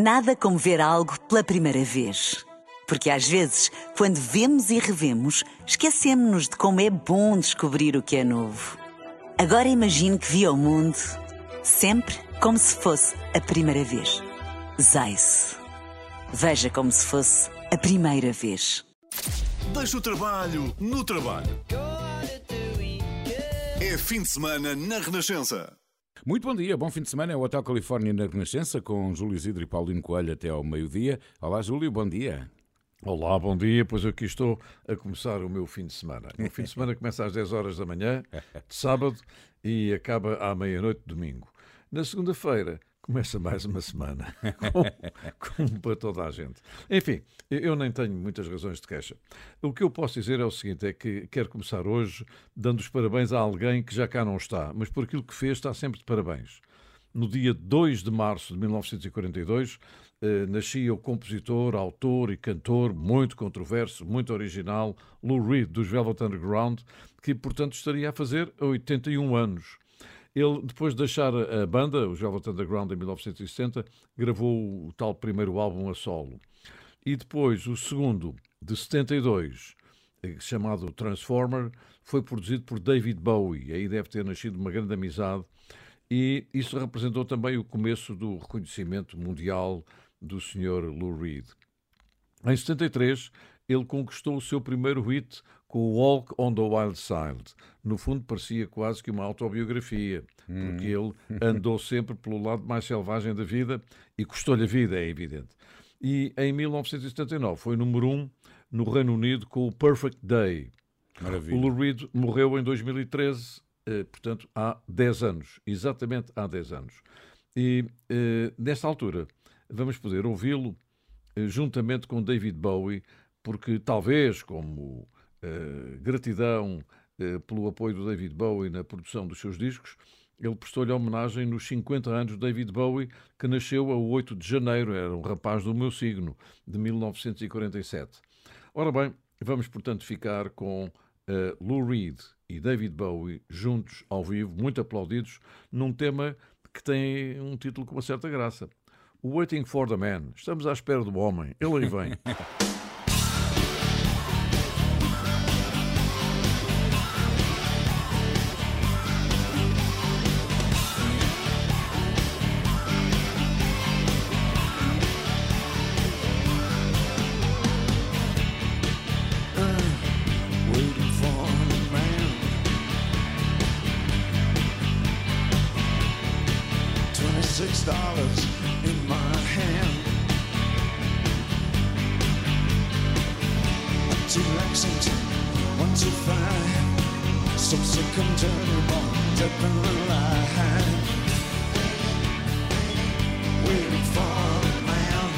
Nada como ver algo pela primeira vez. Porque às vezes, quando vemos e revemos, esquecemos-nos de como é bom descobrir o que é novo. Agora imagine que viu o mundo sempre como se fosse a primeira vez. Zais. Veja como se fosse a primeira vez. Deixa o trabalho no trabalho. É fim de semana na Renascença. Muito bom dia, bom fim de semana. É o Hotel Califórnia na Renascença com Júlio Isidro e Paulino Coelho até ao meio-dia. Olá, Júlio, bom dia. Olá, bom dia. Pois aqui estou a começar o meu fim de semana. O fim de semana começa às 10 horas da manhã, de sábado, e acaba à meia-noite domingo. Na segunda-feira começa mais uma semana, como, para toda a gente. Enfim, eu nem tenho muitas razões de queixa. O que eu posso dizer é o seguinte: é que quero começar hoje dando os parabéns a alguém que já cá não está, mas por aquilo que fez está sempre de parabéns. No dia 2 de março de 1942, eh, nascia o compositor, autor e cantor muito controverso, muito original, Lou Reed, dos Velvet Underground, que, portanto, estaria a fazer 81 anos. Ele, depois de deixar a banda, os Velvet Underground, em 1960, gravou o tal primeiro álbum a solo. E depois, o segundo, de 72, eh, chamado Transformer, foi produzido por David Bowie. Aí deve ter nascido uma grande amizade. E isso representou também o começo do reconhecimento mundial do Sr. Lou Reed. Em 73, ele conquistou o seu primeiro hit com o Walk on the Wild Side. No fundo, parecia quase que uma autobiografia, porque Hum. ele andou sempre pelo lado mais selvagem da vida e custou-lhe a vida, é evidente. E em 1979 foi número um no Reino Unido com o Perfect Day. Maravilha. O Lou Reed morreu em 2013, eh, portanto, há 10 anos, exatamente há 10 anos. E eh, nesta altura vamos poder ouvi-lo eh, juntamente com David Bowie, porque talvez como eh, gratidão eh, pelo apoio do David Bowie na produção dos seus discos, ele prestou-lhe homenagem nos 50 anos de David Bowie, que nasceu a 8 de janeiro, era um rapaz do meu signo, de 1947. Ora bem, vamos portanto ficar com eh, Lou Reed e David Bowie juntos ao vivo, muito aplaudidos, num tema que tem um título com uma certa graça. Waiting for the Man. Estamos à espera do homem. Ele aí vem. to Lexington, one two five. So sick and terrible, deep in the line. Waiting for the man.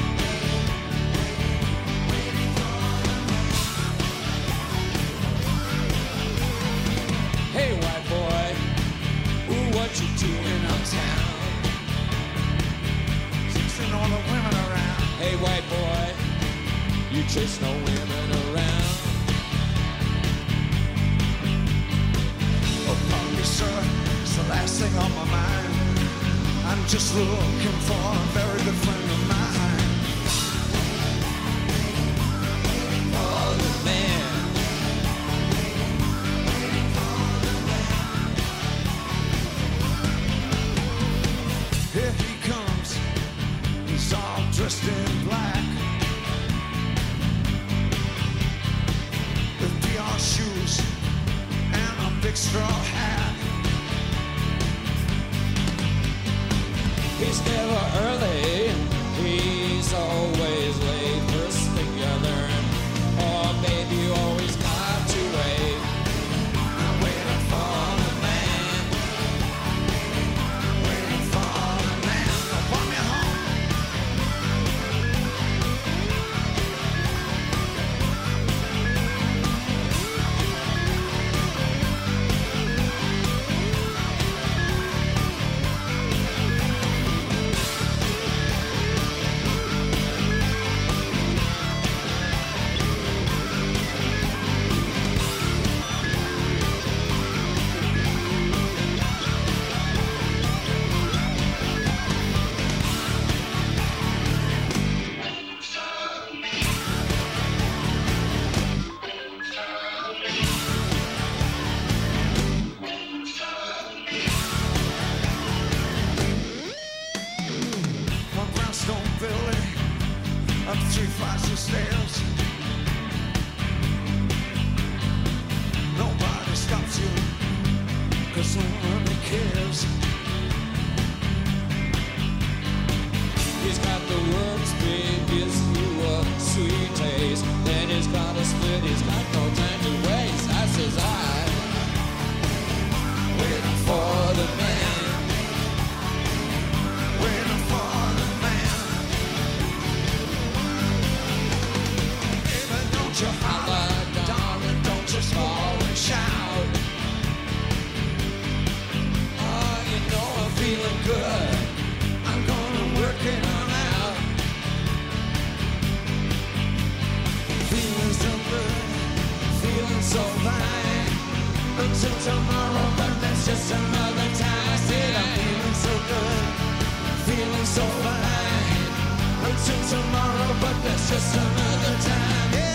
Hey, white boy, ooh, what you doing uptown? Chasing all the women around. Hey, white boy, you chase no women around. Just looking for a very good friend so fine. Until tomorrow, but that's just another time. I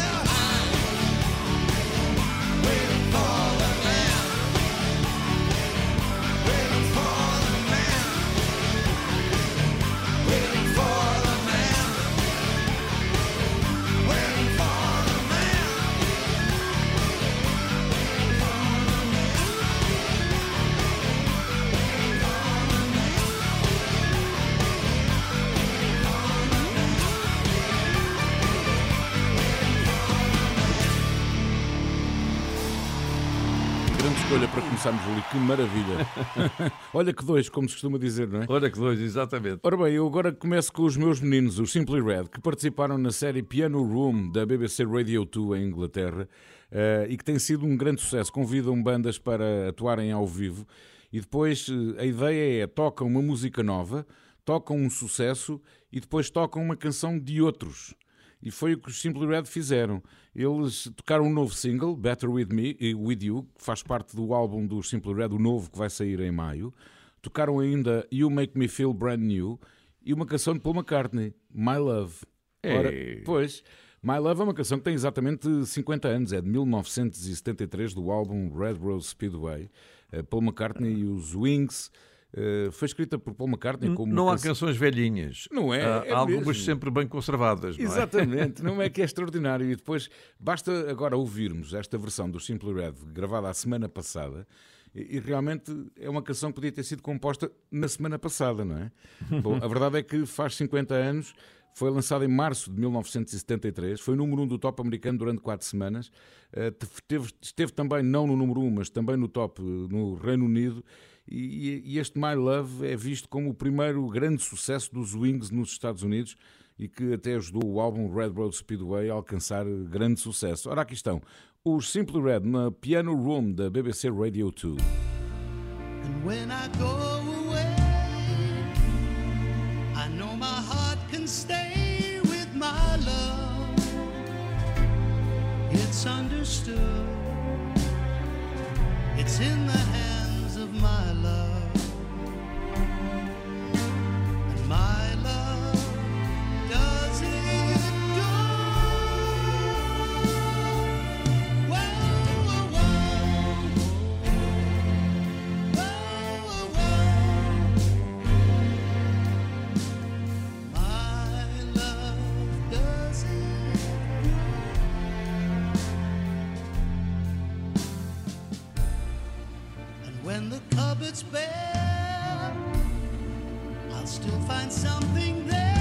começarmos ali, que maravilha. Olha que dois, como se costuma dizer, não é? Olha que dois, exatamente. Ora bem, eu agora começo com os meus meninos, os Simply Red, que participaram na série Piano Room da BBC Radio 2 em Inglaterra eh, e que tem sido um grande sucesso. Convidam bandas para atuarem ao vivo e depois eh, a ideia é tocam uma música nova, tocam um sucesso e depois tocam uma canção de outros. E foi o que os Simply Red fizeram. Eles tocaram um novo single, Better With Me, e With You, que faz parte do álbum dos Simply Red, o novo que vai sair em maio. Tocaram ainda You Make Me Feel Brand New e uma canção de Paul McCartney, My Love. Ora, Ei. pois, My Love é uma canção que tem exatamente 50 anos, é de 1973, do álbum Red Rose Speedway. Eh, Paul McCartney e os Wings. Eh, Foi escrita por Paul McCartney como Não uma há canção- canções velhinhas. Não é, Há é algumas mesmo. sempre bem conservadas. não é? Exatamente, não é que é extraordinário. E depois basta agora ouvirmos esta versão do Simply Red, gravada a semana passada, e, e realmente é uma canção que podia ter sido composta na semana passada, não é? Bom, a verdade é que faz 50 anos, foi lançada em março de 1973, foi número 1 um do top americano durante 4 semanas, eh, teve- esteve também, não no número 1, um, mas também no top eh, no Reino Unido. E, e este My Love é visto como o primeiro grande sucesso dos Wings nos Estados Unidos e que até ajudou o álbum Red Road Speedway a alcançar grande sucesso. Ora, aqui estão os Simply Red na Piano Room da BBC Radio 2. And when I go away, I know my heart can stay with my love. It's understood, it's in the hands of my love. And my when the cupboard's bare, I'll still find something there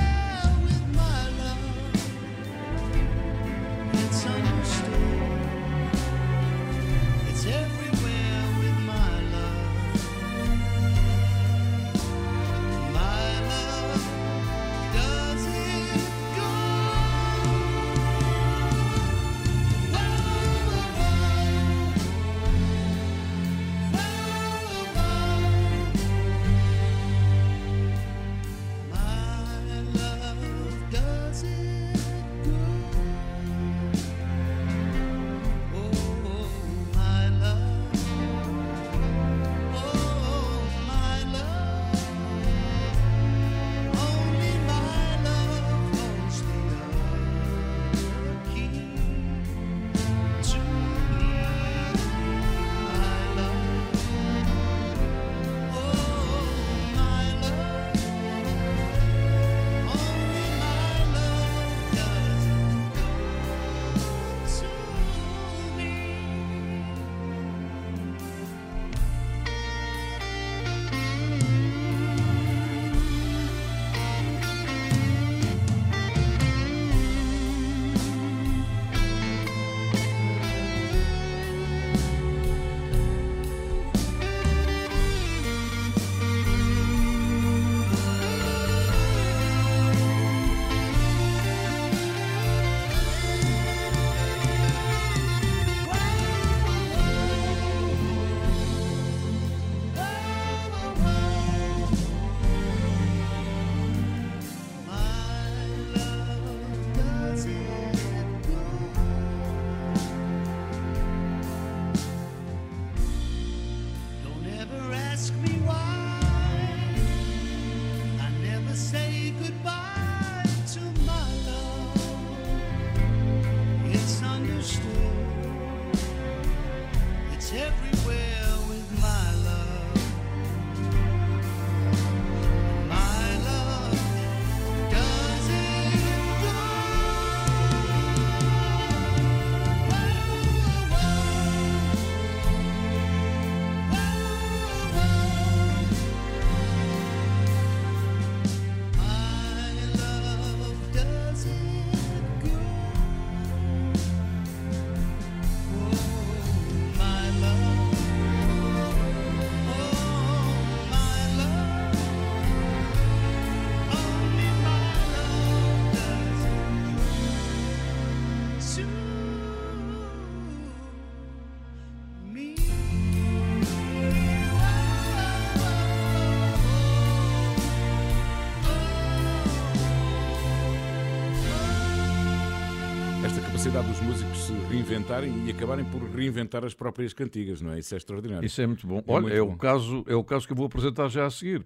capacidade dos músicos se reinventarem e acabarem por reinventar as próprias cantigas, não é? Isso é extraordinário. Isso é muito bom. É Olha, muito é, bom. O caso, é o caso que eu vou apresentar já a seguir.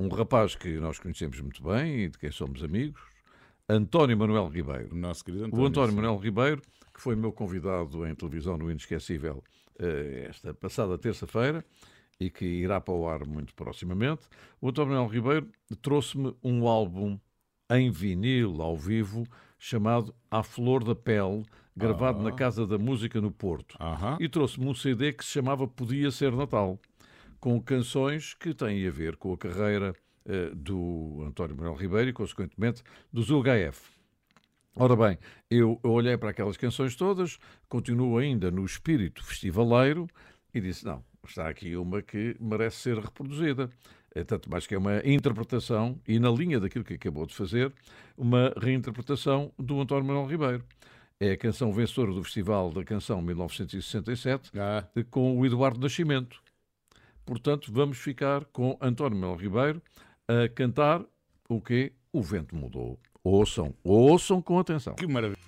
Um rapaz que nós conhecemos muito bem e de quem somos amigos, António Manuel Ribeiro. O nosso querido O António. António sim. Manuel Ribeiro, que foi meu convidado em televisão no Inesquecível eh, esta passada terça-feira e que irá para o ar muito proximamente. O António Manuel Ribeiro trouxe-me um álbum em vinil, ao vivo, chamado A Flor da Pele, gravado na Casa da Música no Porto. E trouxe-me um CD que se chamava Podia Ser Natal, com canções que têm a ver com a carreira eh, do António Manuel Ribeiro e, consequentemente, dos UHF. Ora bem, eu olhei para aquelas canções todas, continuo ainda no espírito festivaleiro e disse: não, está aqui uma que merece ser reproduzida. É tanto mais que é uma interpretação, e na linha daquilo que acabou de fazer, uma reinterpretação do António Manuel Ribeiro. É a canção vencedora do Festival da Canção 1967, Ah, com o Eduardo Nascimento. Portanto, vamos ficar com António Manuel Ribeiro a cantar o quê? O vento mudou. Ouçam, ouçam com atenção. que maravilha.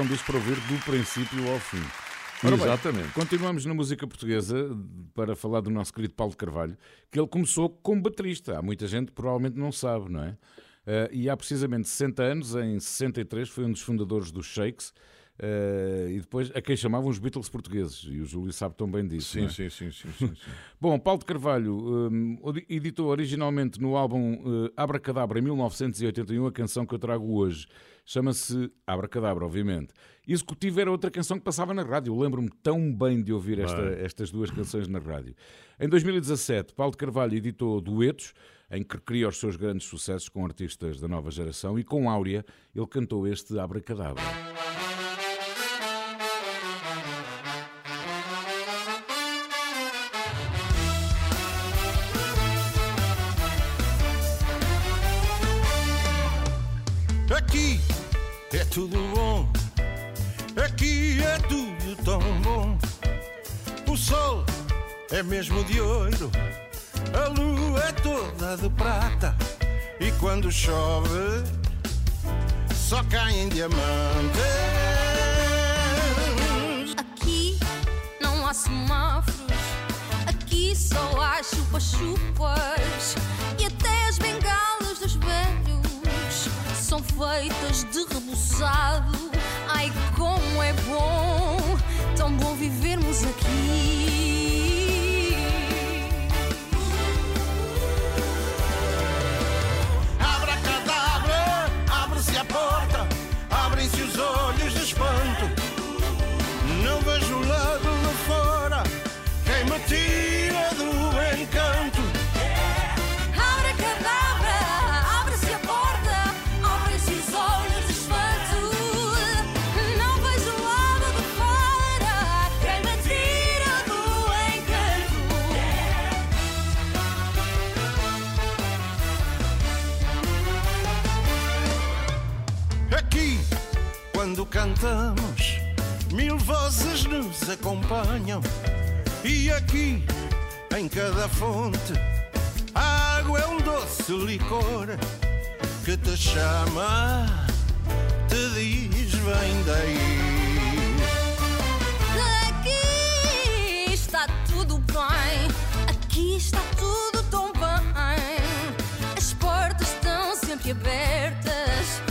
Um disco para ouvir do princípio ao fim. Ora bem, Exatamente. continuamos na música portuguesa para falar do nosso querido Paulo de Carvalho, que ele começou como baterista. Há muita gente que provavelmente não sabe, não é? Eh, e há precisamente 60 anos, em 63, foi um dos fundadores dos Shakes. eh, e depois a quem chamavam os Beatles portugueses, e o Júlio sabe tão bem disso. Sim, é? sim, sim, sim, sim, sim. Bom, Paulo de Carvalho hum, odi- editou originalmente no álbum eh, Abracadabra em 1981 a canção que eu trago hoje. Chama-se Abracadabra, obviamente. Executivo era outra canção que passava na rádio. Lembro-me tão bem de ouvir esta- estas duas canções na rádio. Em 2017, Paulo de Carvalho editou Duetos, em que recria os seus grandes sucessos com artistas da nova geração, e com Áurea ele cantou este Abracadabra. Aqui tudo bom, aqui é tudo tão bom. O sol é mesmo de ouro, a lua é toda de prata. E quando chove, só caem diamantes. Aqui não há semáforos, aqui só há chupa-chupas e até as bengalas dos velhos são feitas de rebuçado. Ai, como é bom, tão bom vivermos aqui. Acompanham. E aqui, em cada fonte, a água é um doce licor que te chama, te diz: vem daí. Aqui está tudo bem, aqui está tudo tão bem. As portas estão sempre abertas,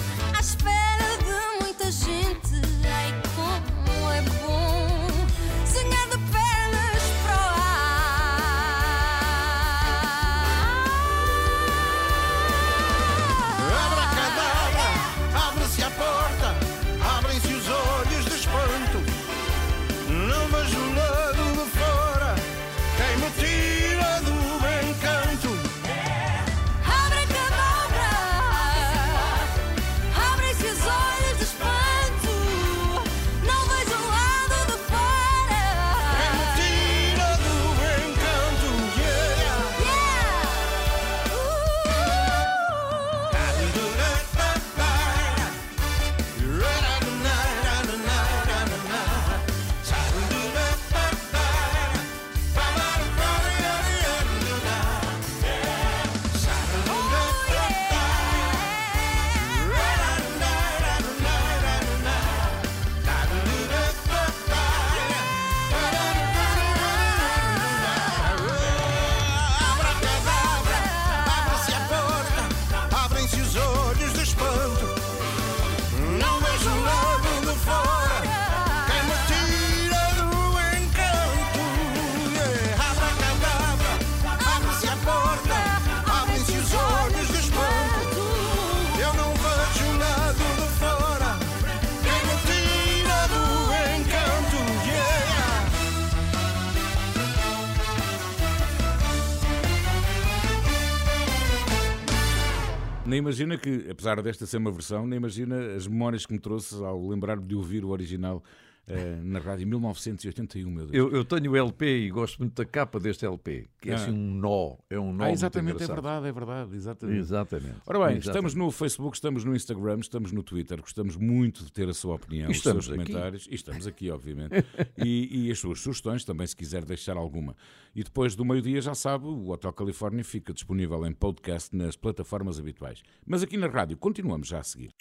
imagina que, apesar desta ser uma versão, nem imagina as memórias que me trouxe ao lembrar-me de ouvir o original eh, na rádio em 1981, meu Deus. Eu, eu tenho o LP e gosto muito da capa deste LP, que é Ah. assim um nó. É um nó. ah, exatamente, é verdade, é verdade, exatamente. Exatamente. Ora bem, Exatamente. estamos no Facebook, estamos no Instagram, estamos no Twitter, gostamos muito de ter a sua opinião, E os seus aqui. comentários, e estamos aqui, obviamente, e, e as suas sugestões também, se quiser deixar alguma. E depois do meio-dia, já sabe, o Hotel Califórnia fica disponível em podcast nas plataformas habituais. Mas aqui na rádio, continuamos já a seguir.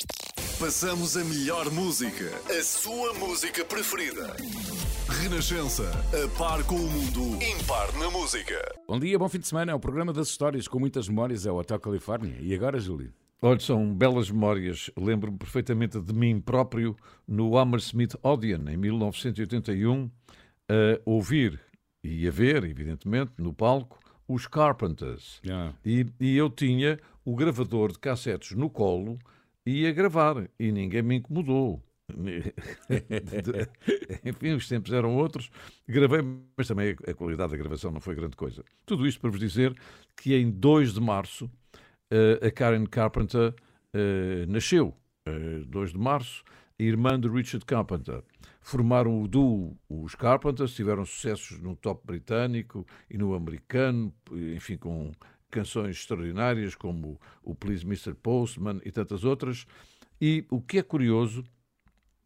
Passamos a melhor música, a sua música preferida. Renascença, a par com o mundo, impar na música. Bom dia, bom fim de semana, é o programa das histórias com muitas memórias, é o Hotel Califórnia. E agora, Júlio? Olha, são belas memórias. Lembro-me perfeitamente de mim próprio no Hammersmith Odeon, em 1981, a ouvir e a ver, evidentemente, no palco, os Carpenters. Ah. E, e eu tinha o gravador de cassetes no colo ia gravar, e ninguém me incomodou. Enfim, os tempos eram outros. Gravei, mas também a qualidade da gravação não foi grande coisa. Tudo isto para vos dizer que em 2 de março eh, a Karen Carpenter eh, nasceu. Eh, 2 de março, irmã de Richard Carpenter. Formaram o duo os Carpenters, tiveram sucessos no top britânico e no americano, enfim, com canções extraordinárias como o Please Mr. Postman e tantas outras. E o que é curioso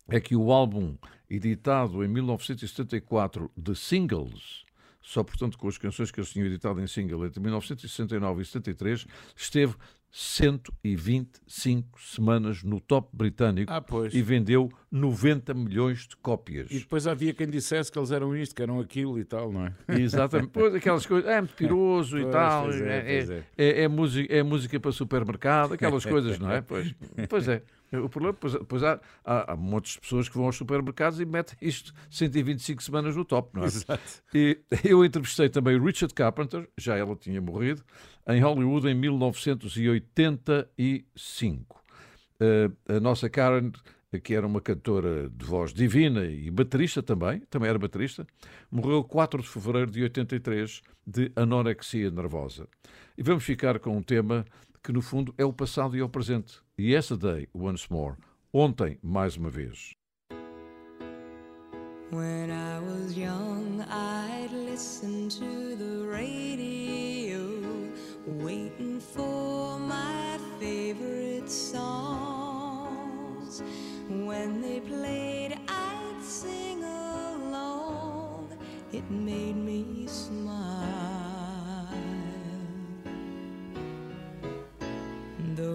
é que o álbum editado em 1974 de singles, só portanto com as canções que eles tinham editado em single entre 1969 e 73, esteve 125 semanas no top britânico Ah, e vendeu 90 milhões de cópias. E depois havia quem dissesse que eles eram isto, que eram aquilo e tal, não é? Exatamente. Pois, aquelas coisas, é muito piroso e Pois, tal, é, é, pois é, é. é, é música, é música para supermercado, aquelas coisas, não é? Pois, pois é. O problema, pois, pois há, há, há montes de pessoas que vão aos supermercados e metem isto 125 semanas no top, não é? Exato. E eu entrevistei também Richard Carpenter, já ela tinha morrido, em Hollywood em 1985. Eh, a nossa Karen, que era uma cantora de voz divina e baterista também, também era baterista, morreu 4 de fevereiro de 83 de anorexia nervosa. E vamos ficar com um tema que, no fundo, é o passado e é o presente. Yesterday, once more. Ontem, mais uma vez. When I was young, I'd listen to the radio, waiting for my favorite songs. When they played, I'd sing along. It made me smile.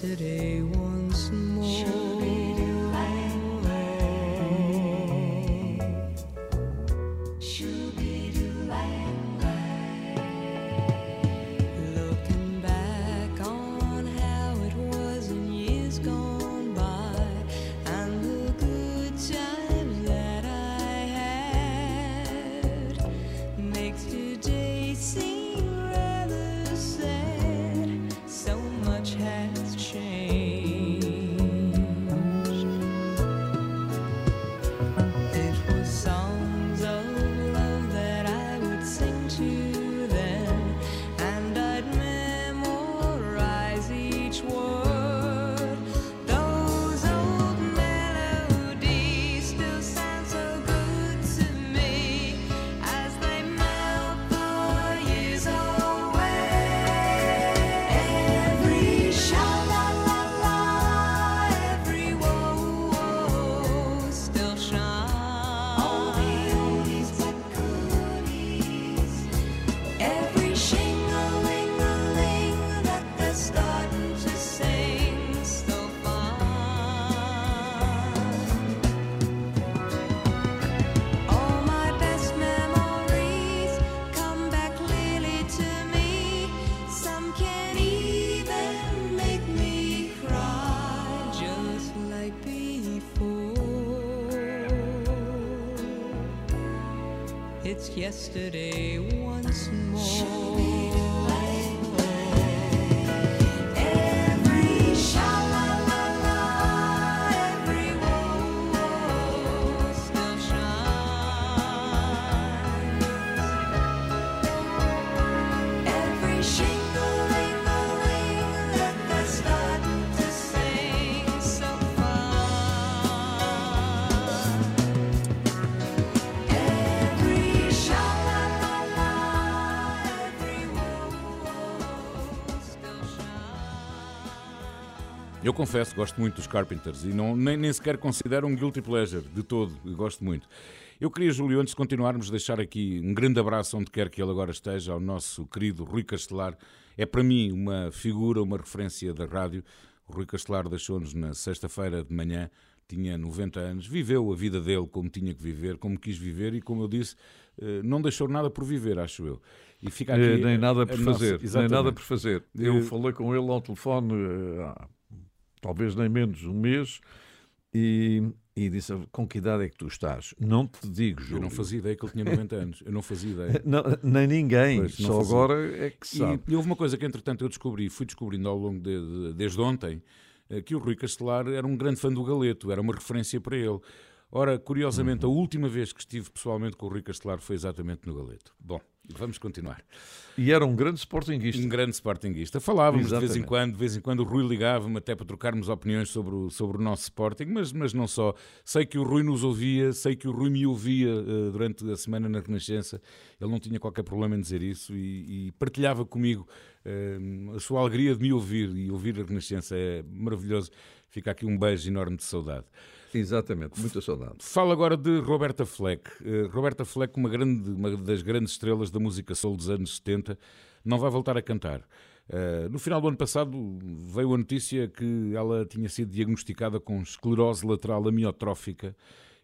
yesterday yesterday Eu confesso, gosto muito dos Carpenters e não, nem, nem sequer considero um guilty pleasure, de todo, eu gosto muito. Eu queria, Júlio, antes de continuarmos, deixar aqui um grande abraço onde quer que ele agora esteja, ao nosso querido Rui Castelar. É para mim uma figura, uma referência da rádio. O Rui Castelar deixou-nos na sexta-feira de manhã, tinha 90 anos, viveu a vida dele como tinha que viver, como quis viver e, como eu disse, eh, não deixou nada por viver, acho eu. E fica aqui Eh, nem nada por nossa- fazer, nem Exatamente. nada por fazer. Eu falei com ele ao telefone eh, há talvez nem menos um mês e, e disse com que idade é que tu estás? Não te digo, Júlio. Eu não fazia ideia que ele tinha 90 anos. Eu não fazia ideia. Não, nem ninguém, Pois, só fazia. agora é que sabe. E, e houve uma coisa que, entretanto, eu descobri, fui descobrindo ao longo de, de- desde ontem, eh, que o Rui Castelar era um grande fã do Galeto, era uma referência para ele. Ora, curiosamente, Uhum. a última vez que estive pessoalmente com o Rui Castelar foi exatamente no Galeto. Bom, vamos continuar. E era um grande sportinguista. Um grande sportinguista. Falávamos de vez em Exatamente. quando, de vez em quando o Rui ligava-me até para trocarmos opiniões sobre o, sobre o nosso Sporting, mas, mas não só. Sei que o Rui nos ouvia, sei que o Rui me ouvia eh, durante a semana na Renascença. Ele não tinha qualquer problema em dizer isso e, e partilhava comigo eh, a sua alegria de me ouvir e ouvir a Renascença. É maravilhoso. Fica aqui um beijo enorme de saudade. Exatamente, muita saudade. Falo agora de Roberta Fleck. Eh, Roberta Fleck, uma, grande, uma das grandes estrelas da música soul dos anos 70, não vai voltar a cantar. Eh, no final do ano passado veio a notícia que ela tinha sido diagnosticada com esclerose lateral amiotrófica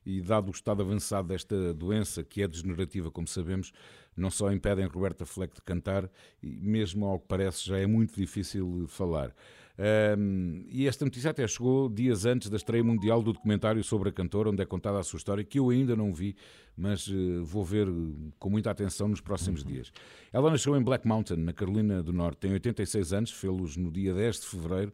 e, dado o estado avançado desta doença, que é degenerativa, como sabemos, não só impedem Roberta Fleck de cantar, e mesmo ao que parece já é muito difícil falar. Um, e esta notícia até chegou dias antes da estreia mundial do documentário sobre a cantora, onde é contada a sua história, que eu ainda não vi, mas eh, vou ver eh, com muita atenção nos próximos dias. Ela nasceu em Black Mountain, na Carolina do Norte, tem 86 anos, fê-los no dia 10 de fevereiro.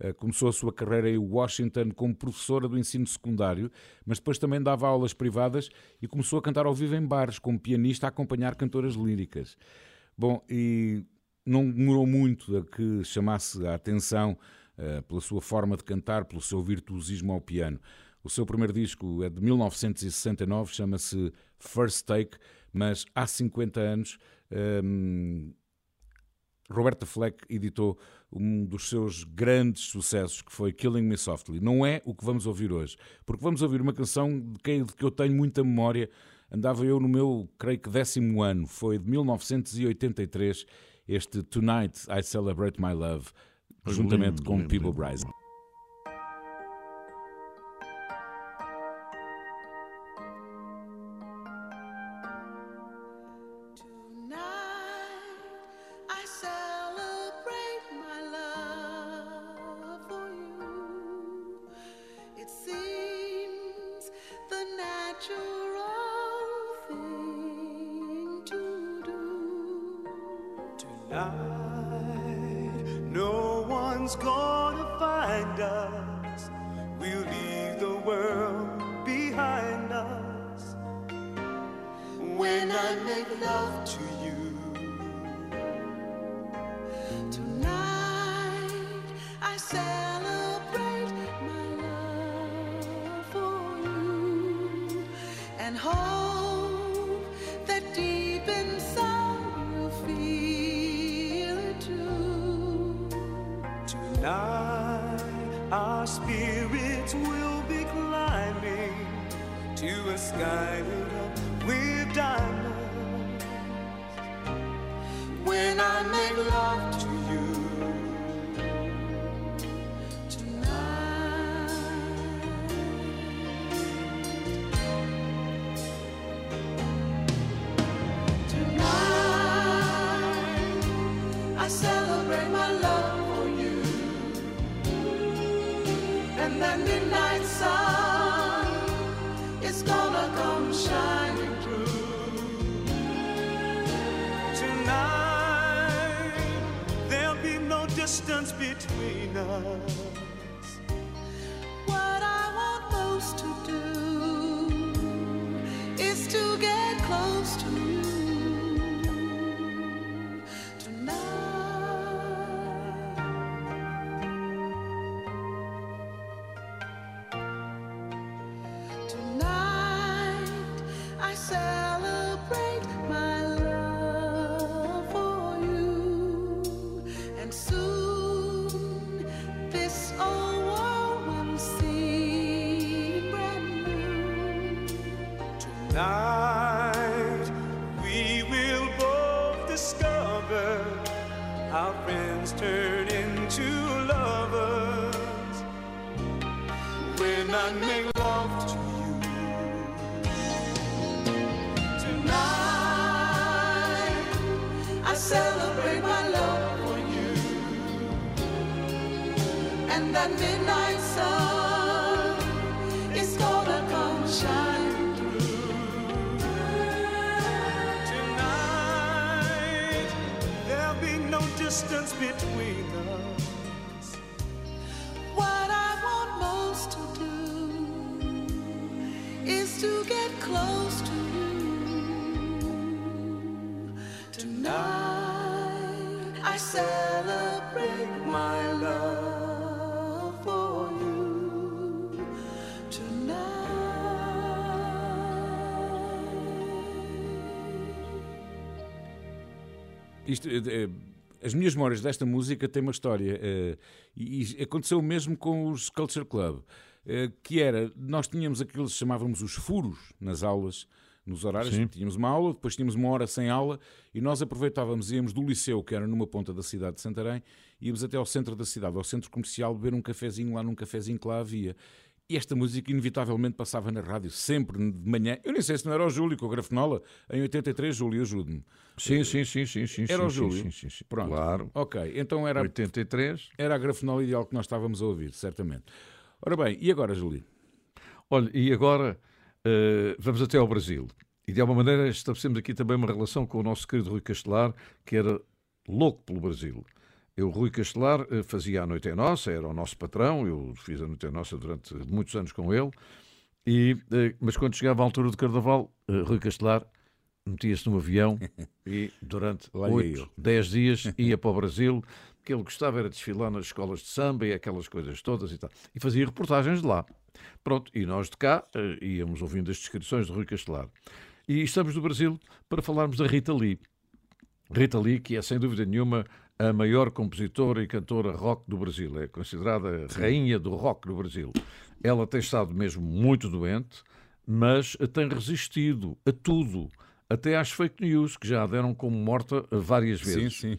Eh, Começou a sua carreira em Washington como professora do ensino secundário, mas depois também dava aulas privadas e começou a cantar ao vivo em bares, como pianista a acompanhar cantoras líricas. Bom, e não demorou muito a que chamasse a atenção eh, pela sua forma de cantar, pelo seu virtuosismo ao piano. O seu primeiro disco é de 1969, chama-se First Take, mas há 50 anos ehm, Roberta Fleck editou um dos seus grandes sucessos, que foi Killing Me Softly. Não é o que vamos ouvir hoje, porque vamos ouvir uma canção de que eu tenho muita memória. Andava eu no meu, creio que décimo ano, foi de 1983, este Tonight I Celebrate My Love, juntamente com lindo, Peeble Tonight, no one's gonna find us. We'll leave the world behind us. When I make love sky Isto, eh, eh, as minhas memórias desta música têm uma história. eh, e, aconteceu o mesmo com os Culture Club. que era, nós tínhamos aqueles que chamávamos os furos nas aulas, nos horários. Sim. Tínhamos uma aula, depois tínhamos uma hora sem aula e nós aproveitávamos, íamos do liceu, que era numa ponta da cidade de Santarém, íamos até ao centro da cidade, ao centro comercial, beber um cafezinho lá num cafezinho que lá havia. E esta música inevitavelmente passava na rádio, sempre de manhã. Eu nem sei se não era o Júlio com a grafenola, em 83, Júlio, ajude-me. Sim, sim, sim, sim, sim. Era sim, o Júlio? Sim, sim, sim. Pronto. Claro. Ok, então era, 83. era a grafenola ideal que nós estávamos a ouvir, certamente. Ora bem, e agora, Júlio? Olha, e agora eh, vamos até ao Brasil. E de alguma maneira estabelecemos aqui também uma relação com o nosso querido Rui Castelar, que era louco pelo Brasil. Eu, Rui Castelar, eh, fazia a Noite é Nossa, era o nosso patrão, eu fiz a Noite é Nossa durante muitos anos com ele, e, eh, mas quando chegava a altura do Carnaval, eh, Rui Castelar metia-se num avião e durante Lá ia 8, ele. 10 dias ia para o Brasil, porque ele gostava era de desfilar nas escolas de samba e aquelas coisas todas e tal. E fazia reportagens de lá. Pronto, e nós de cá íamos ouvindo as descrições de Rui Castelar. E estamos no Brasil para falarmos da Rita Lee. Rita Lee, que é sem dúvida nenhuma a maior compositora e cantora rock do Brasil. É considerada a rainha do rock do Brasil. Ela tem estado mesmo muito doente, mas tem resistido a tudo, até às fake news, que já a deram como morta eh, várias vezes. Sim, sim.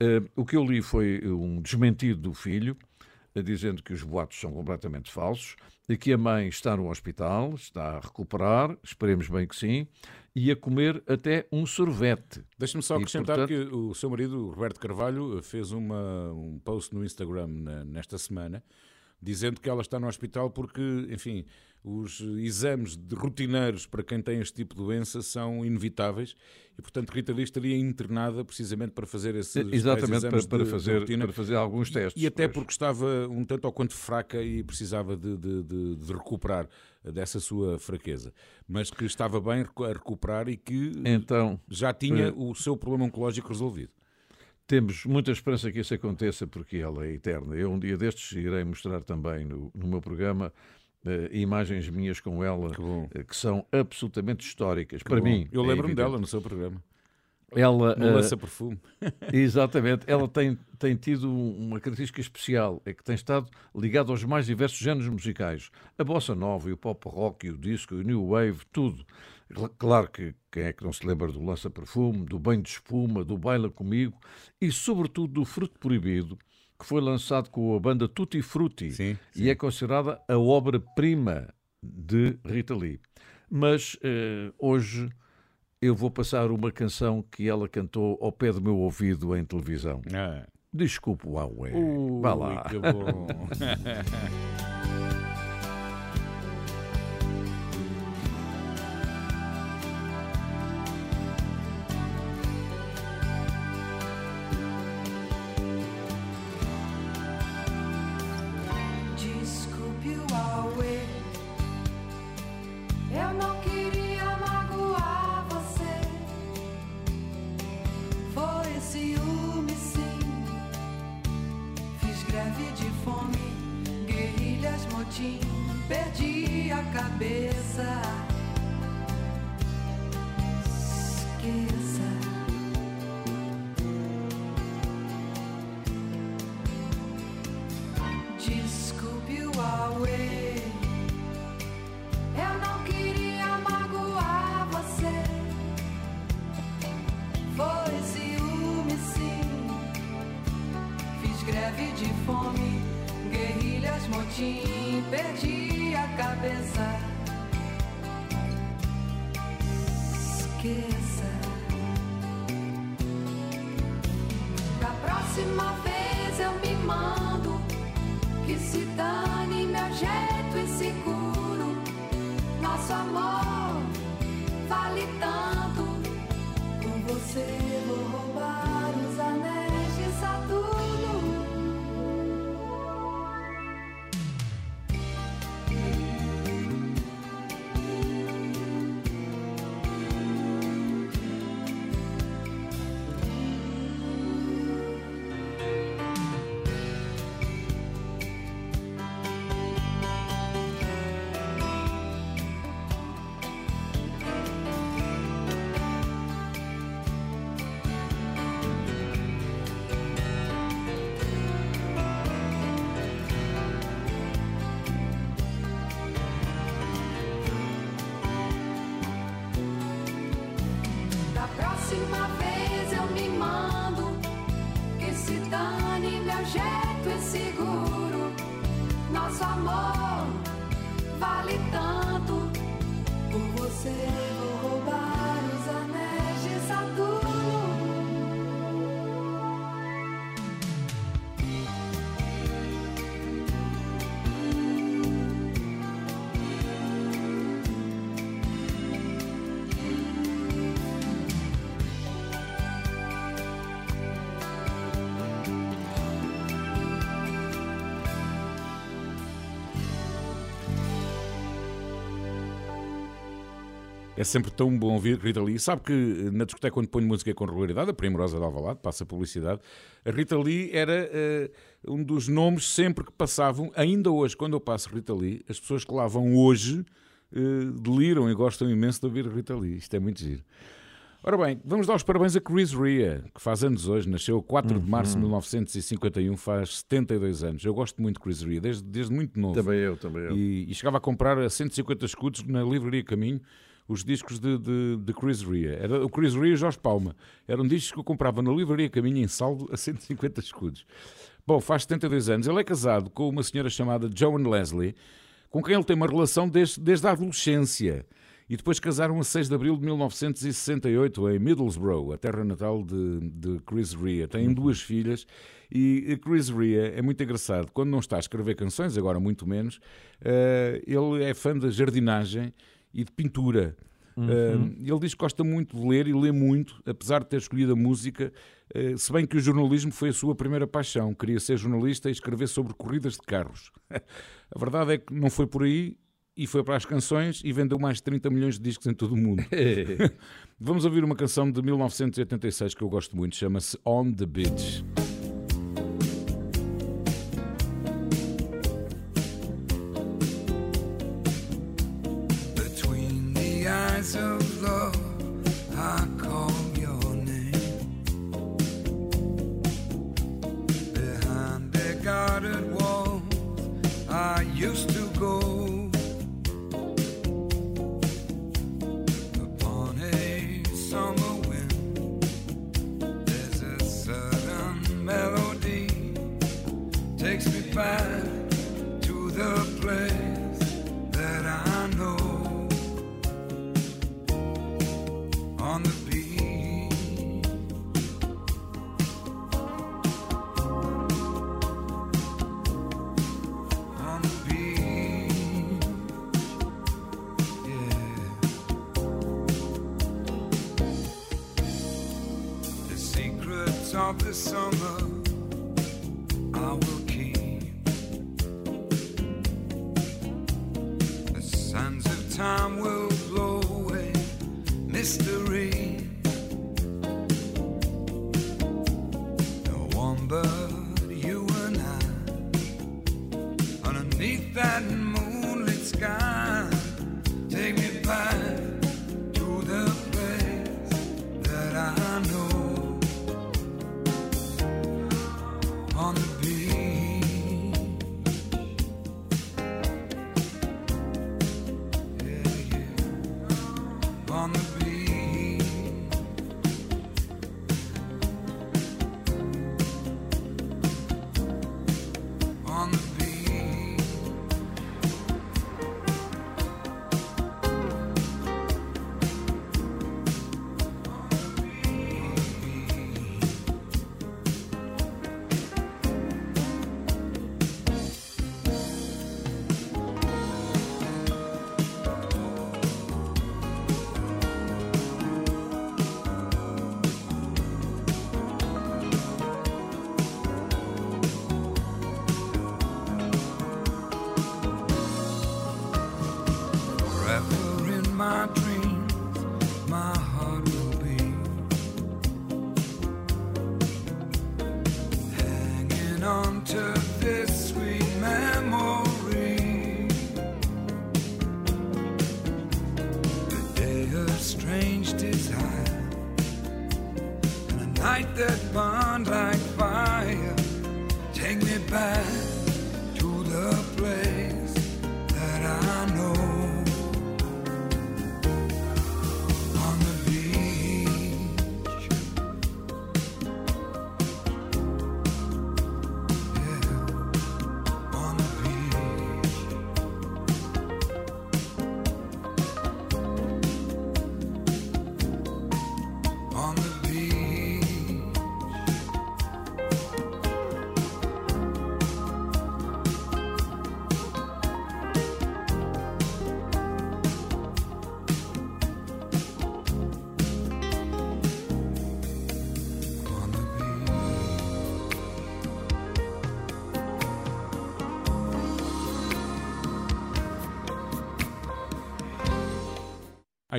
Eh, o que eu li foi um desmentido do filho, eh, dizendo que os boatos são completamente falsos, e que a mãe está no hospital, está a recuperar, esperemos bem que sim, e a comer até um sorvete. Deixa-me só E, acrescentar portanto- que o seu marido, Roberto Carvalho, fez uma, um post no Instagram nesta semana dizendo que ela está no hospital porque, enfim, os exames de rotineiros para quem tem este tipo de doença são inevitáveis e, portanto, Rita Lee estaria internada precisamente para fazer esses Exatamente, para, exames para de- de fazer, rotina. para fazer alguns testes. E até pois. porque estava um tanto ou quanto fraca e precisava de, de- de- de recuperar dessa sua fraqueza. Mas que estava bem a recuperar e que Então, já tinha eh, o seu problema oncológico resolvido. Temos muita esperança que isso aconteça porque ela é eterna. Eu, um dia destes, irei mostrar também no, no meu programa eh, imagens minhas com ela Que eh, que são absolutamente históricas. Para Bom, mim, Eu é lembro-me dela no seu programa. Ela, No eh, lança-perfume. Exatamente. Ela tem, tem tido uma característica especial, é que tem estado ligada aos mais diversos géneros musicais. A bossa nova, e o pop rock, e o disco, e o new wave, tudo. Cl- Claro que quem é que não se lembra do lança-perfume, do banho de espuma, do baila comigo e, sobretudo, do fruto proibido, que foi lançado com a banda Tutti Frutti Sim, e é considerada a obra-prima de Rita Lee. Mas eh, hoje eu vou passar uma canção que ela cantou ao pé do meu ouvido em televisão. Ah. Desculpe o Huawei. Ui, Vá lá. que bom. É sempre tão bom ouvir Rita Lee. Sabe que eh, na discoteca quando ponho música com regularidade, a Primorosa de Alvalade, passa publicidade, a Rita Lee era eh, um dos nomes sempre que passavam, ainda hoje, quando eu passo Rita Lee, as pessoas que lá vão hoje eh, deliram e gostam imenso de ouvir Rita Lee. Isto é muito giro. Ora bem, vamos dar os parabéns a Chris Rea, que faz anos hoje, nasceu a 4 de março de 1951, faz 72 anos. Eu gosto muito de Chris Rea, desde, desde muito novo. Também eu, também eu. E, e chegava a comprar a 150 escudos na livraria Caminho os discos de, de, de Chris Rea. Era o Chris Rea e Jorge Palma. Eram discos que eu comprava na livraria Caminho em saldo a 150 escudos. Bom, faz 72 anos. Ele é casado com uma senhora chamada Joan Leslie, com quem ele tem uma relação desde, desde a adolescência. E depois casaram a 6 de abril de 1968 em Middlesbrough, a terra natal de, de Chris Rea. Têm duas filhas e Chris Rea é muito engraçado. Quando não está a escrever canções, agora muito menos, eh, ele é fã da jardinagem e de pintura. Uh, ele diz que gosta muito de ler e lê muito, apesar de ter escolhido a música, uh, se bem que o jornalismo foi a sua primeira paixão. Queria ser jornalista e escrever sobre corridas de carros. a verdade é que não foi por aí e foi para as canções e vendeu mais de 30 milhões de discos em todo o mundo. Vamos ouvir uma canção de 1986 que eu gosto muito, chama-se On the Beach.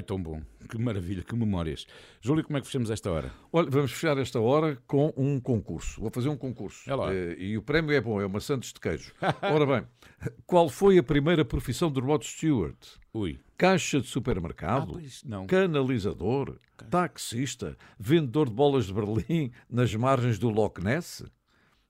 Tão bom. Que maravilha, que memórias. Júlio, como é que fechamos esta hora? Olha, vamos fechar esta hora com um concurso. Vou fazer um concurso. É lá. Eh, E o prémio é bom, é uma Santos de queijo. Ora bem, qual foi a primeira profissão de Rod Stewart? Ui. Caixa de supermercado? Ah. Canalizador? Taxista? Vendedor de bolas de Berlim nas margens do Loch Ness?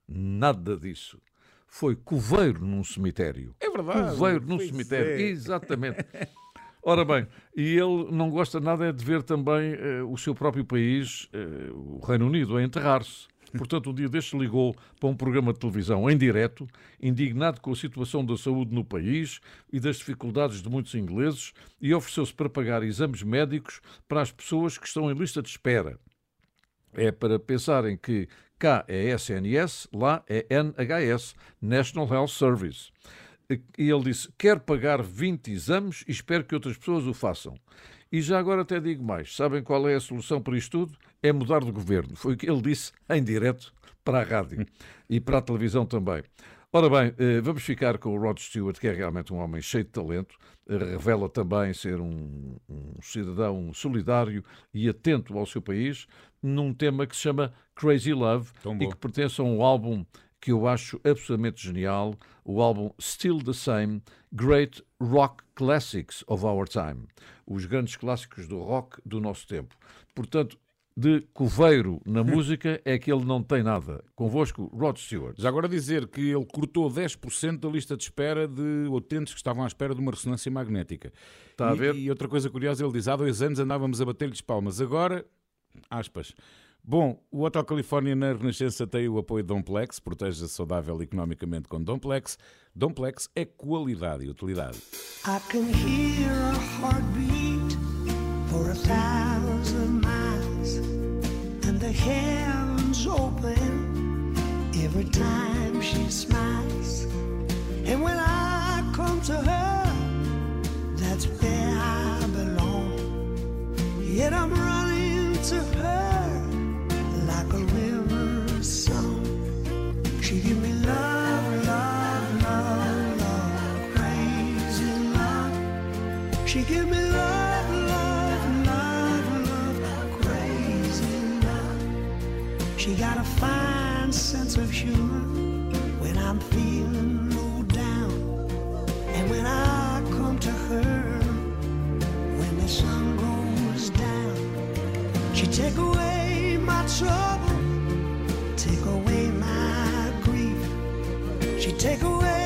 Nada disso. Foi coveiro num cemitério. É verdade. Coveiro num cemitério. é. Exatamente. Ora bem, e ele não gosta nada é de ver também eh, o seu próprio país, eh, o Reino Unido, a enterrar-se. Portanto, um dia destes ligou para um programa de televisão em direto, indignado com a situação da saúde no país e das dificuldades de muitos ingleses, e ofereceu-se para pagar exames médicos para as pessoas que estão em lista de espera. É para pensarem que cá é SNS, lá é NHS, National Health Service. E ele disse: quer pagar 20 exames e espero que outras pessoas o façam. E já agora até digo mais: sabem qual é a solução para isto tudo? É mudar de governo. Foi o que ele disse em direto para a rádio e para a televisão também. Ora bem, eh, vamos ficar com o Rod Stewart, que é realmente um homem cheio de talento, eh, revela também ser um, um cidadão solidário e atento ao seu país, num tema que se chama Crazy Love e que pertence a um álbum que eu acho absolutamente genial, o álbum Still the Same, Great Rock Classics of Our Time, os grandes clássicos do rock do nosso tempo. Portanto, de coveiro na música é que ele não tem nada. Convosco, Rod Stewart. Já agora dizer que ele cortou 10% da lista de espera de utentes que estavam à espera de uma ressonância magnética. Está a E- ver? E outra coisa curiosa, ele diz: há dois anos andávamos a bater-lhes palmas, agora, aspas. Bom, o Hotel Califórnia na Renascença tem o apoio de Domplex, proteja-se saudável economicamente com Domplex. Domplex é qualidade e utilidade. I can hear a heartbeat for a thousand miles, and the heavens open every time she smiles. And when I come to her, that's where I belong. Yet I'm running to her trouble, take away my grief. She take away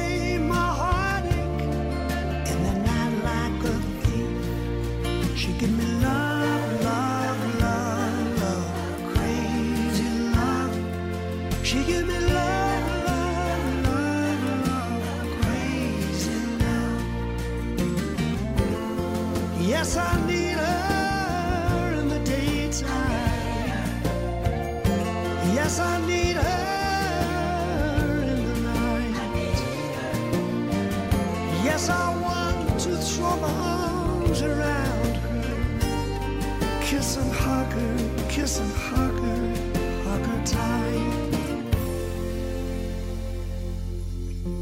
her, kiss and hug her, hug her tight.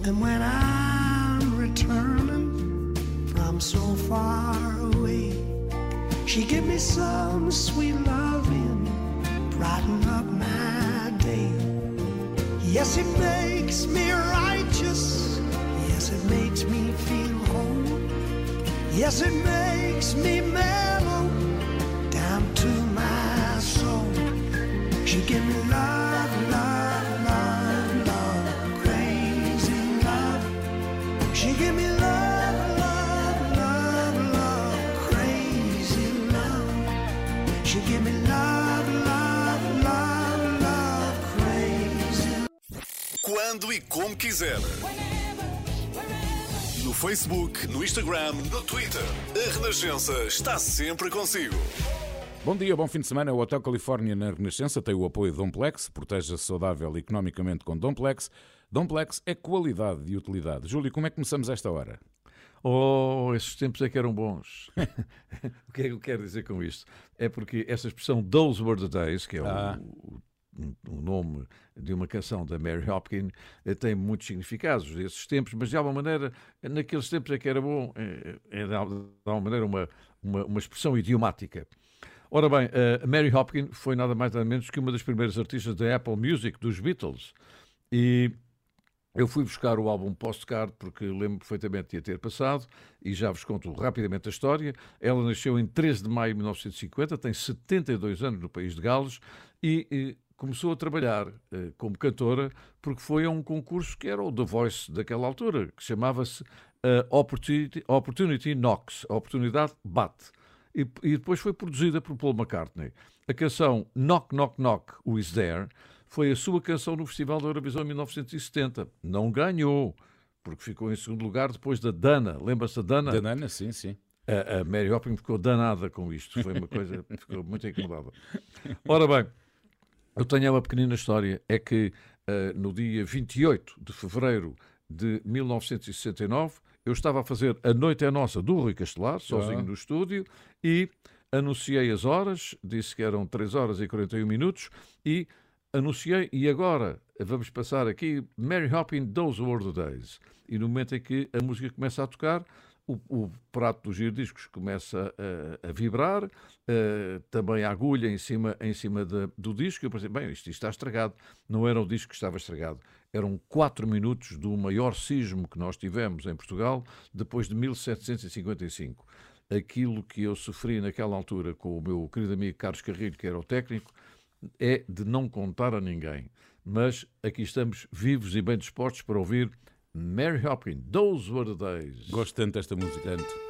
And when I'm returning from so far away, she give me some sweet loving, brighten up my day. Yes, it makes me righteous. Yes, it makes me feel whole. Yes, it makes me mellow Quando e como quiser. No Facebook, no Instagram, no Twitter. A Renascença está sempre consigo. Bom dia, bom fim de semana. O Hotel Califórnia na Renascença tem o apoio de Domplex. Proteja-se saudável economicamente com Domplex. Domplex é qualidade e utilidade. Júlio, como é que começamos esta hora? Oh, esses tempos é que eram bons. o que é que eu quero dizer com isto? É porque essa expressão Those Were the Days, que é Ah. o, o nome de uma canção da Mary Hopkins, eh, tem muitos significados desses tempos, mas de alguma maneira, naqueles tempos é que era bom, eh, é de alguma maneira uma, uma, uma expressão idiomática. Ora bem, eh, Mary Hopkins foi nada mais nada menos que uma das primeiras artistas da Apple Music, dos Beatles. E eu fui buscar o álbum Postcard porque lembro perfeitamente de a ter passado e já vos conto rapidamente a história. Ela nasceu em 13 de maio de 1950, tem 72 anos no país de Gales e, eh, começou a trabalhar eh, como cantora porque foi a um concurso que era o The Voice daquela altura, que chamava-se eh, Opportunity, Opportunity Knocks, a oportunidade bate. E, e depois foi produzida por Paul McCartney. A canção Knock Knock Knock, Who Is There? foi a sua canção no Festival da Eurovisão em 1970. Não ganhou, porque ficou em segundo lugar depois da Dana. Lembra-se da Dana? Da Dana, sim, sim. A, a Mary Hopkins ficou danada com isto. Foi uma coisa, ficou muito incomodada. Ora bem, eu tenho uma pequenina história. É que eh, no dia 28 de fevereiro de 1969, eu estava a fazer A Noite é Nossa do Rui Castelar, sozinho Ah. no estúdio, e anunciei as horas, disse que eram 3 horas e 41 minutos, e anunciei, e agora vamos passar aqui Mary Hopkins, Those Were the Days. E no momento em que a música começa a tocar, o, o prato dos giradiscos começa a, a vibrar, eh, também a agulha em cima, em cima da- do disco. Eu pensei, bem, isto, isto está estragado. Não era o disco que estava estragado. Eram quatro minutos do maior sismo que nós tivemos em Portugal depois de 1755. Aquilo que eu sofri naquela altura com o meu querido amigo Carlos Carrilho, que era o técnico, é de não contar a ninguém. Mas aqui estamos vivos e bem dispostos para ouvir Mary Hopkins, Those Were the Days. Gosto tanto desta música. Tanto.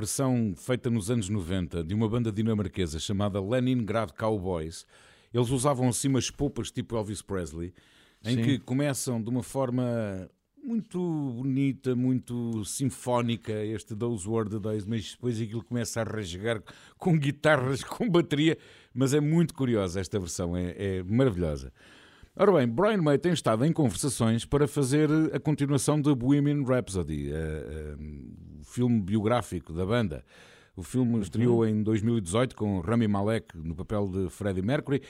Versão feita nos anos 90 de uma banda dinamarquesa chamada Leningrad Cowboys. Eles usavam assim umas poupas tipo Elvis Presley, em Sim. que começam de uma forma muito bonita, muito sinfónica, este Those Were the Days, mas depois aquilo começa a rasgar com guitarras, com bateria, mas é muito curiosa esta versão, é, é maravilhosa. Ora bem, Brian May tem estado em conversações para fazer a continuação de Bohemian Rhapsody, eh, eh, o filme biográfico da banda. O filme estreou em 2018 com Rami Malek no papel de Freddie Mercury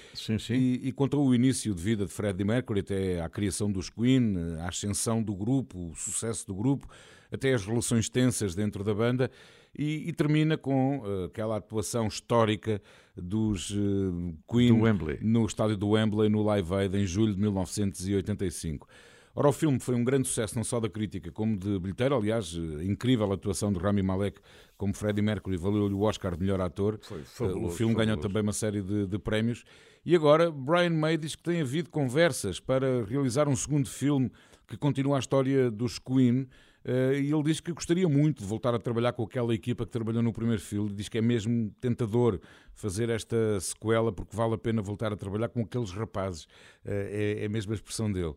E, e contou o início de vida de Freddie Mercury até à criação dos Queen, a ascensão do grupo, o sucesso do grupo, até as relações tensas dentro da banda e, e termina com eh, aquela atuação histórica dos eh, Queen Do no estádio do Wembley no Live Aid em julho de 1985. Ora, o filme foi um grande sucesso não só da crítica como de bilheteiro. Aliás, eh, incrível a atuação de Rami Malek como Freddie Mercury, valeu-lhe o Oscar de melhor ator. Foi Eh, o fabuloso, filme ganhou fabuloso. também uma série de, de prémios. E agora, Brian May diz que tem havido conversas para realizar um segundo filme que continua a história dos Queen. Eh, e ele diz que gostaria muito de voltar a trabalhar com aquela equipa que trabalhou no primeiro filme. Diz que é mesmo tentador fazer esta sequela porque vale a pena voltar a trabalhar com aqueles rapazes. Eh, é, é a mesma expressão dele.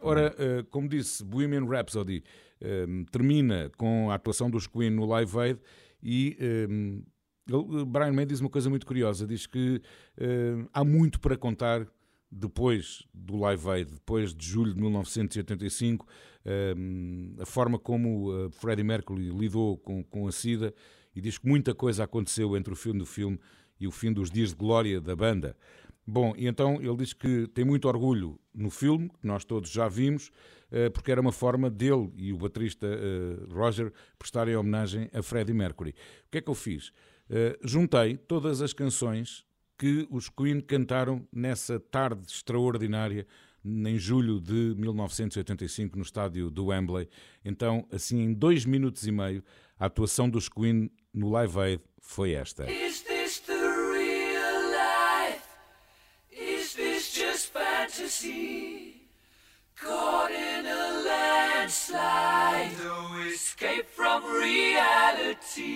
Ora, eh, como disse, Bohemian Rhapsody eh, termina com a atuação dos Queen no Live Aid e eh, ele- Brian May diz uma coisa muito curiosa, diz que eh, há muito para contar depois do Live Aid, depois de julho de 1985, eh, a forma como eh, Freddie Mercury lidou com, com a SIDA e diz que muita coisa aconteceu entre o fim do filme e o fim dos dias de glória da banda. Bom, e então ele diz que tem muito orgulho no filme, que nós todos já vimos, eh, porque era uma forma dele e o baterista eh, Roger prestarem homenagem a Freddie Mercury. O que é que eu fiz? Juntei todas as canções que os Queen cantaram nessa tarde extraordinária em julho de 1985 no estádio do Wembley. Então, assim, em dois minutos e meio, a atuação dos Queen no Live Aid foi esta. Is this the real life? Is this just fantasy? Caught in a landslide, no escape from reality.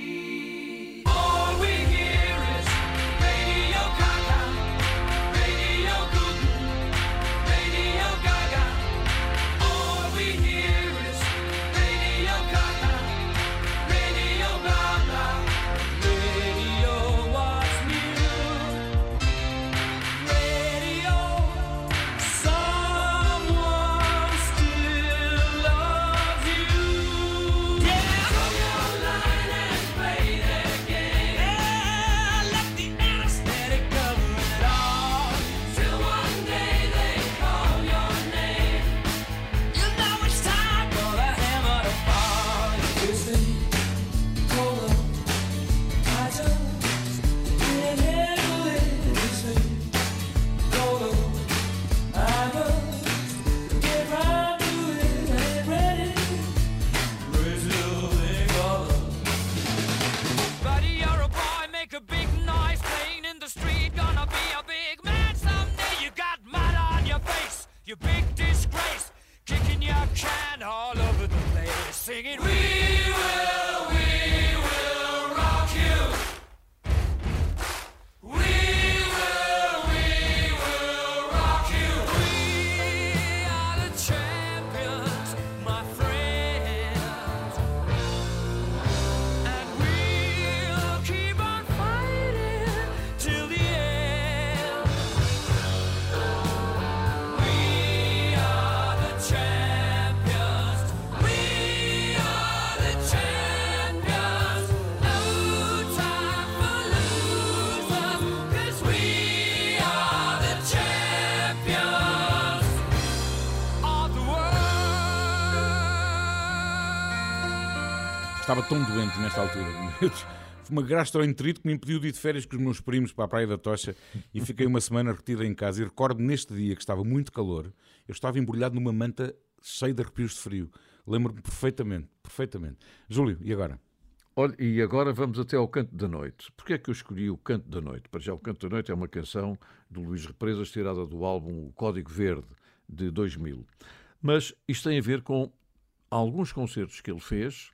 Singing, Estava tão doente nesta altura. Foi uma gastroenterite que me impediu de ir de férias com os meus primos para a Praia da Tocha e fiquei uma semana retida em casa. E recordo neste dia que estava muito calor, eu estava embrulhado numa manta cheia de arrepios de frio. Lembro-me perfeitamente, perfeitamente. Júlio, e agora? Olha, e agora vamos até ao Canto da Noite. Porquê é que eu escolhi o Canto da Noite? Para já, o Canto da Noite é uma canção do Luís Represas, tirada do álbum O Código Verde, de 2000. Mas isto tem a ver com alguns concertos que ele fez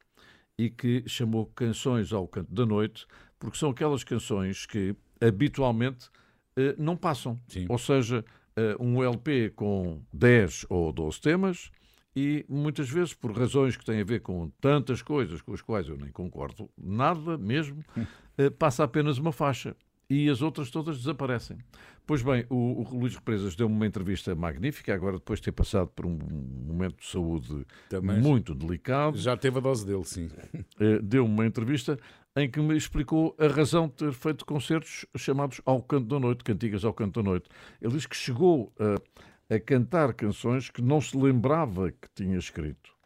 e que chamou Canções ao Canto da Noite, porque são aquelas canções que habitualmente eh, não passam. Ou seja, eh, um LP com 10 ou 12 temas e muitas vezes por razões que têm a ver com tantas coisas com as quais eu nem concordo nada mesmo, eh, passa apenas uma faixa e as outras todas desaparecem. Pois bem, o, o Luís Represas deu-me uma entrevista magnífica, agora depois de ter passado por um momento de saúde Também muito delicado. Já teve a dose dele, sim. Eh, deu-me uma entrevista em que me explicou a razão de ter feito concertos chamados Ao Canto da Noite, cantigas ao Canto da Noite. Ele diz que chegou a, a cantar canções que não se lembrava que tinha escrito.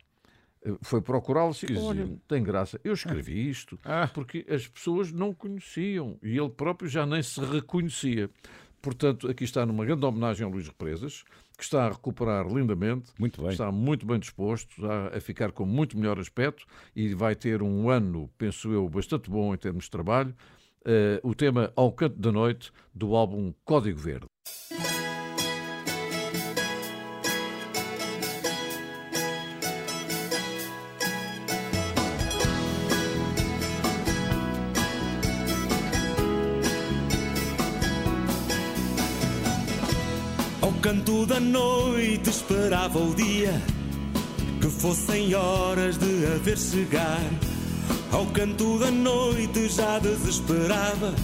Foi procurá-los e disse, olha, tem graça. Eu escrevi isto porque as pessoas não conheciam e ele próprio já nem se reconhecia. Portanto, aqui está numa grande homenagem ao Luís Represas, que está a recuperar lindamente, muito bem. está muito bem disposto, está a ficar com muito melhor aspecto e vai ter um ano, penso eu, bastante bom em termos de trabalho. Eh, o tema Ao Canto da Noite, do álbum Código Verde. Da noite esperava o dia que fossem horas de haver chegar. Ao canto da noite já desesperava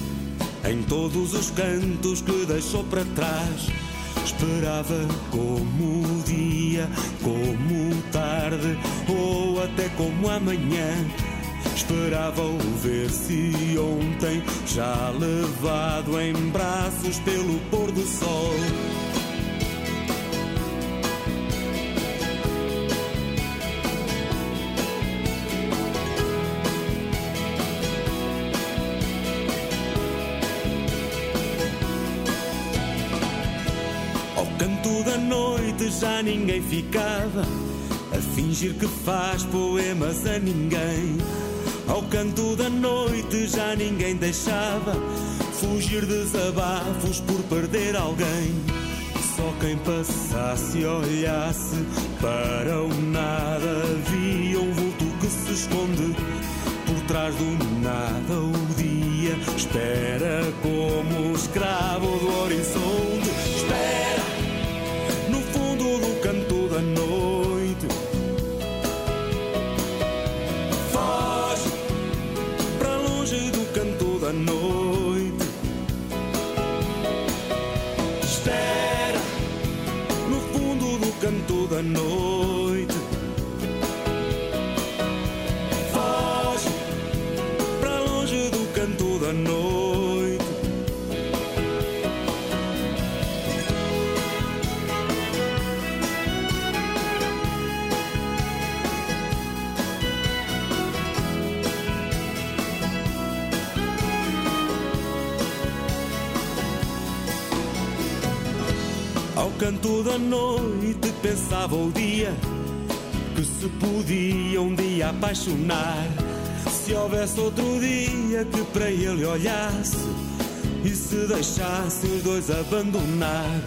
em todos os cantos que deixou para trás. Esperava como dia, como tarde ou até como amanhã. Esperava o ver se ontem, já levado em braços pelo pôr do sol. Já ninguém ficava a fingir que faz poemas a ninguém. Ao canto da noite já ninguém deixava fugir desabafos por perder alguém. Só quem passasse e olhasse para o nada via um vulto que se esconde por trás do nada. O dia espera como escravo do horizonte. Canto da noite. Foge para longe do canto da noite. Canto da noite pensava o dia que se podia um dia apaixonar. Se houvesse outro dia que para ele olhasse e se deixasse os dois abandonar.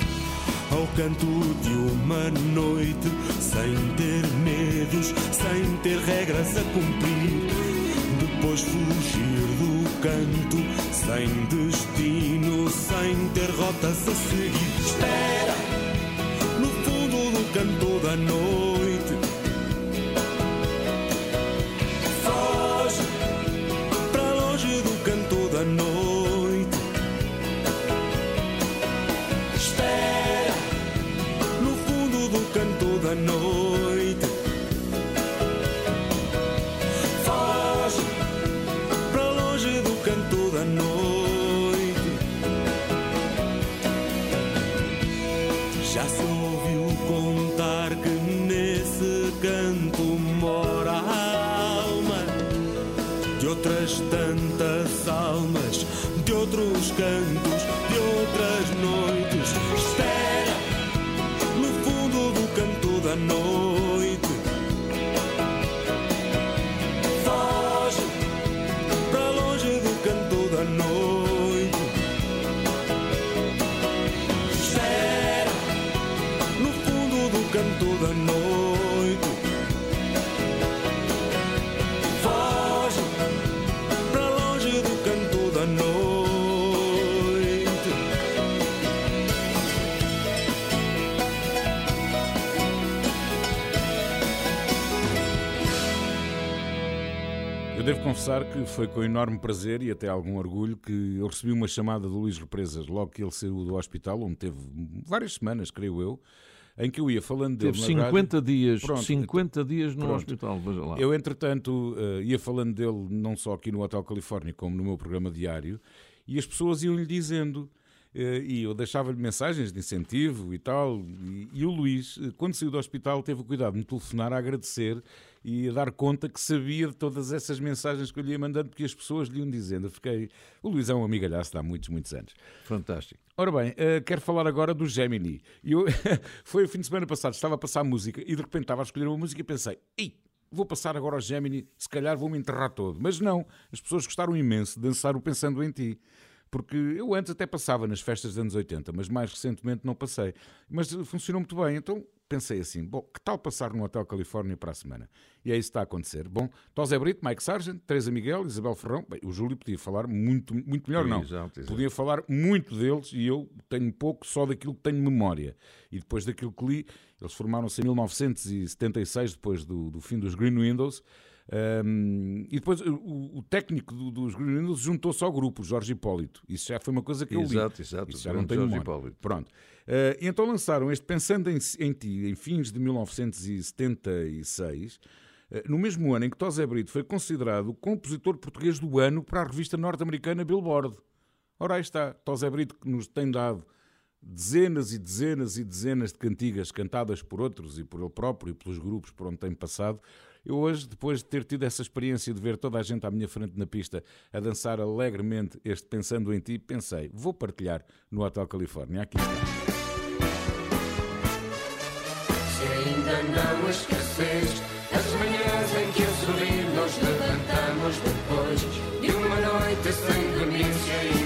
Ao canto de uma noite, sem ter medos, sem ter regras a cumprir. Depois fugir do canto, sem destino, sem ter rotas a seguir. Espera canto da confessar que foi com enorme prazer e até algum orgulho que eu recebi uma chamada do Luís Represas logo que ele saiu do hospital, onde teve várias semanas, creio eu, em que eu ia falando dele. Teve na 50 rádio. dias, Pronto, 50 dias no pronto. hospital, veja lá. Eu, entretanto, eh, ia falando dele não só aqui no Hotel Califórnia, como no meu programa diário, e as pessoas iam-lhe dizendo. eh, E eu deixava-lhe mensagens de incentivo e tal. E, e o Luís, eh, quando saiu do hospital, teve o cuidado de me telefonar a agradecer e a dar conta que sabia de todas essas mensagens que eu lhe ia mandando, porque as pessoas lhe iam dizendo. Eu fiquei. O Luís é um amigalhaço de há muitos, muitos anos. Fantástico. Ora bem, eh, quero falar agora do Gemini. Eu, foi o fim de semana passado, estava a passar música e de repente estava a escolher uma música e pensei, Ei, vou passar agora ao Gemini, se calhar vou-me enterrar todo. Mas não, as pessoas gostaram imenso de dançar o Pensando em Ti. Porque eu antes até passava nas festas dos anos 80, mas mais recentemente não passei. Mas funcionou muito bem, então pensei assim, bom, que tal passar no Hotel Califórnia para a semana? E é isso que está a acontecer. Bom, Tosé Brito, Mike Sargent, Teresa Miguel, Isabel Ferrão, bem, o Júlio podia falar muito, muito melhor, não. Exato, exato. Podia falar muito deles e eu tenho pouco só daquilo que tenho memória. E depois daquilo que li, eles formaram-se em 1976, depois do, do fim dos Green Windows. Um, e depois o, o técnico do- dos Green juntou-se ao grupo, Jorge Hipólito. Isso já foi uma coisa que eu li. Exato, exato, Isso já não tenho Jorge memória. Hipólito. Pronto. Uh, e então lançaram este Pensando em, em Ti, em fins de 1976, uh, no mesmo ano em que Tosé Brito foi considerado o compositor português do ano para a revista norte-americana Billboard. Ora, aí está, Tosé Brito que nos tem dado dezenas e dezenas e dezenas de cantigas cantadas por outros e por ele próprio e pelos grupos por onde tem passado. Eu hoje, depois de ter tido essa experiência de ver toda a gente à minha frente na pista a dançar alegremente este Pensando em Ti, pensei, vou partilhar no Hotel Califórnia. Aqui está. não esqueceste as manhãs em que a sorrir nos levantamos depois de uma noite sem dormir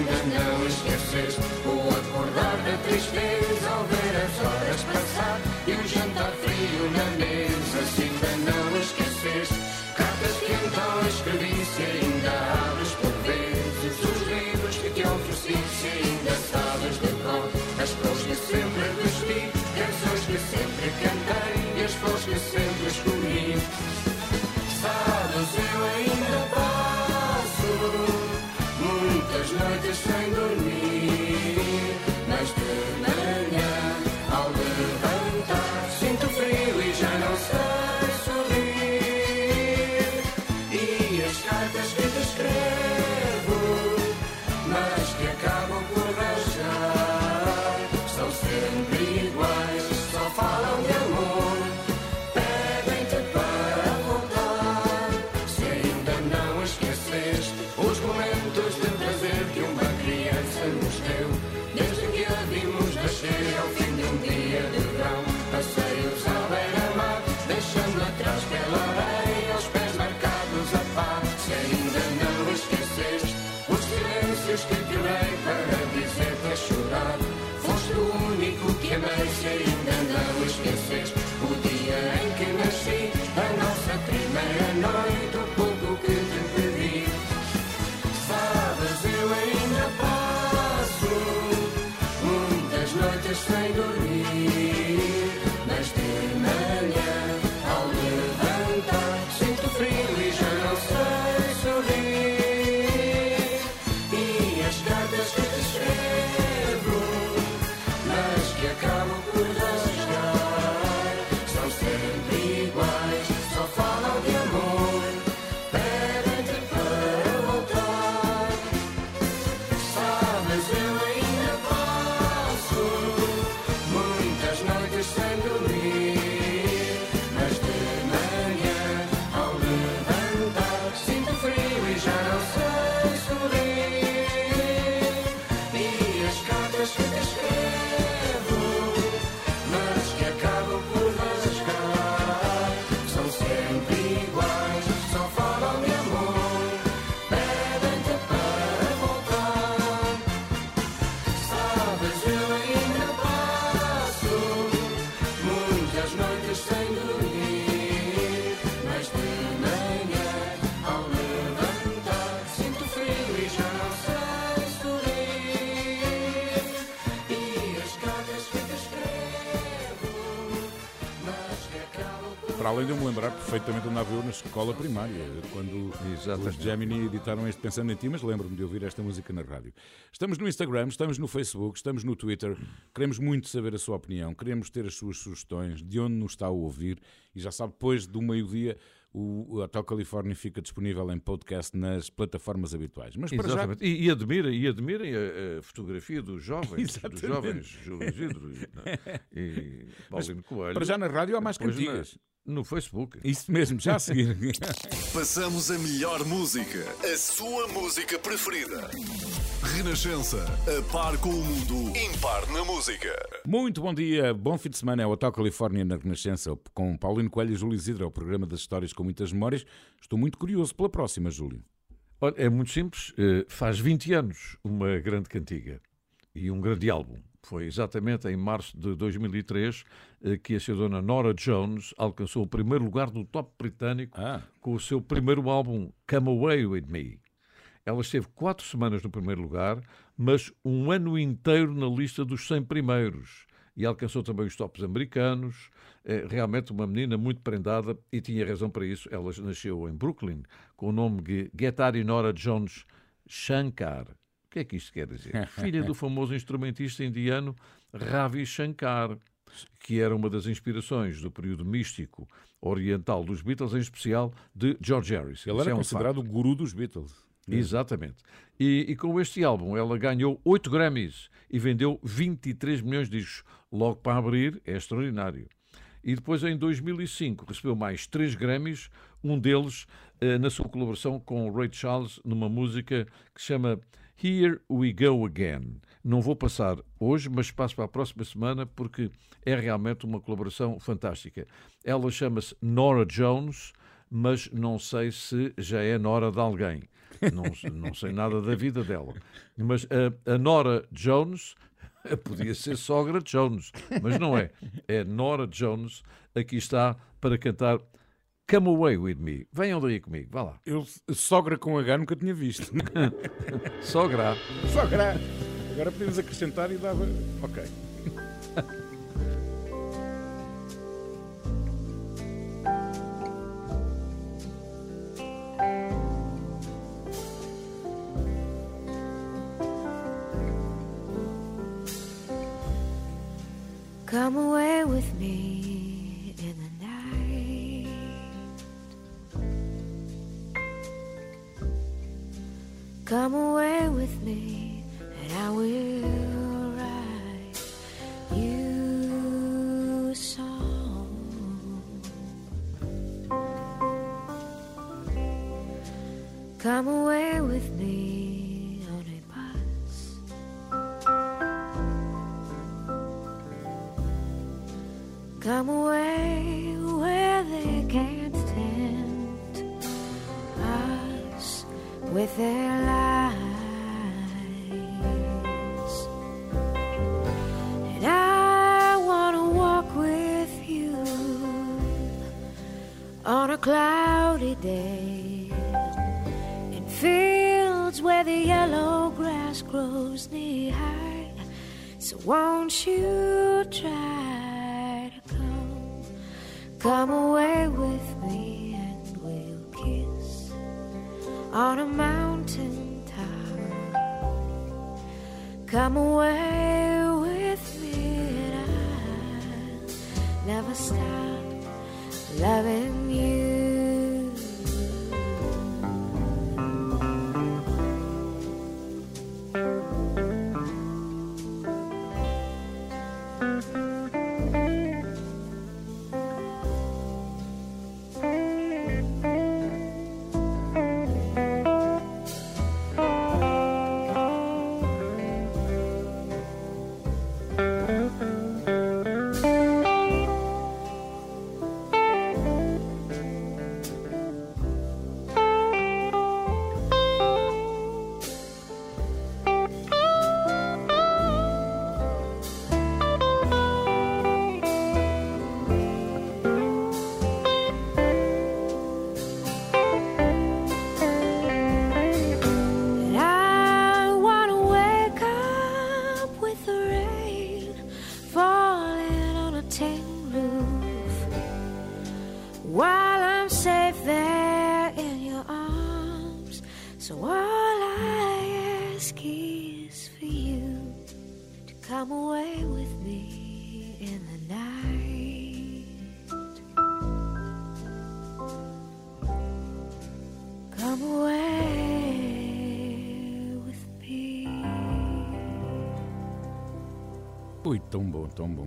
Para além de eu me lembrar perfeitamente onde eu na escola primária, quando os Gemini editaram este Pensando em Ti, mas lembro-me de ouvir esta música na rádio. Estamos no Instagram, estamos no Facebook, estamos no Twitter, queremos muito saber a sua opinião, queremos ter as suas sugestões, de onde nos está a ouvir, e já sabe, depois do meio-dia, o Hotel Califórnia fica disponível em podcast nas plataformas habituais. Mas para já... Exatamente. E, e admirem, e admirem a, a fotografia dos jovens, dos Exatamente. jovens Júlio Isidro e, não, e Paulino Coelho. para já na rádio há mais cantigas. na- No Facebook. Isso mesmo, já a seguir. Passamos a melhor música, a sua música preferida. Renascença, a par com o mundo, impar na música. Muito bom dia, bom fim de semana. É o Hotel Califórnia na Renascença com Paulino Coelho e Júlio Isidro, é o programa das histórias com muitas memórias. Estou muito curioso pela próxima, Júlio. Olha, é muito simples. eh, Faz 20 anos uma grande cantiga e um grande álbum. Foi exatamente em março de 2003 eh, que a senhora Nora Jones alcançou o primeiro lugar no top britânico com o seu primeiro álbum Come Away With Me. Ela esteve quatro semanas no primeiro lugar, mas um ano inteiro na lista dos 100 primeiros. E alcançou também os tops americanos. É realmente uma menina muito prendada e tinha razão para isso. Ela nasceu em Brooklyn com o nome de Getari Nora Jones Shankar. O que é que isto quer dizer? Filha do famoso instrumentista indiano Ravi Shankar, que era uma das inspirações do período místico oriental dos Beatles, em especial de George Harrison. Ele era é considerado o guru dos Beatles. Exatamente. E, e com este álbum ela ganhou 8 Grammys e vendeu 23 milhões de discos. Logo para abrir, é extraordinário. E depois, em 2005, recebeu mais 3 Grammys, um deles eh, na sua colaboração com o Ray Charles, numa música que se chama Here We Go Again. Não vou passar hoje, mas passo para a próxima semana porque é realmente uma colaboração fantástica. Ela chama-se Nora Jones, mas não sei se já é Nora de alguém. Não, não sei nada da vida dela. Mas a, a Nora Jones podia ser sogra Jones, mas não é. É Nora Jones. Aqui está para cantar Come Away With Me. Venham daí comigo, vá lá. Eu, sogra com H, nunca tinha visto. Sogra. Sogra. Agora podemos acrescentar e dava. Ok. Come away with me Come away with me, and I will write you a song. Come away with me on a bus. Come away with their lies. And I want to walk with you on a cloudy day in fields where the yellow grass grows knee high. So won't you try to come, come away with on a mountain top. Come away with me and I'll never stop loving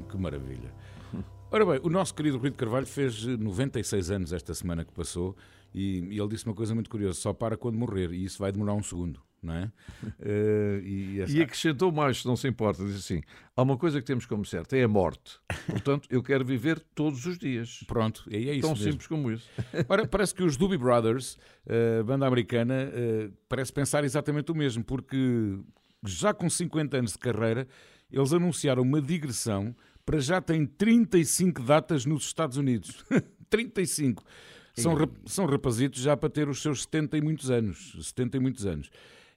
que maravilha. Ora bem, o nosso querido Rui de Carvalho fez eh, 96 anos esta semana que passou e, e ele disse uma coisa muito curiosa: só para quando morrer, e isso vai demorar um segundo, não é? Eh, e, essa- E acrescentou mais, se não se importa, diz assim: há uma coisa que temos como certa, é a morte. Portanto, eu quero viver todos os dias. Pronto, e é isso Tão mesmo. simples como isso. Ora, parece que os Doobie Brothers, eh, banda americana, eh, parece pensar exatamente o mesmo, porque já com 50 anos de carreira, eles anunciaram uma digressão para já tem 35 datas nos Estados Unidos. 35. São, rap- são rapazitos já para ter os seus 70 e muitos anos. 70 e muitos anos.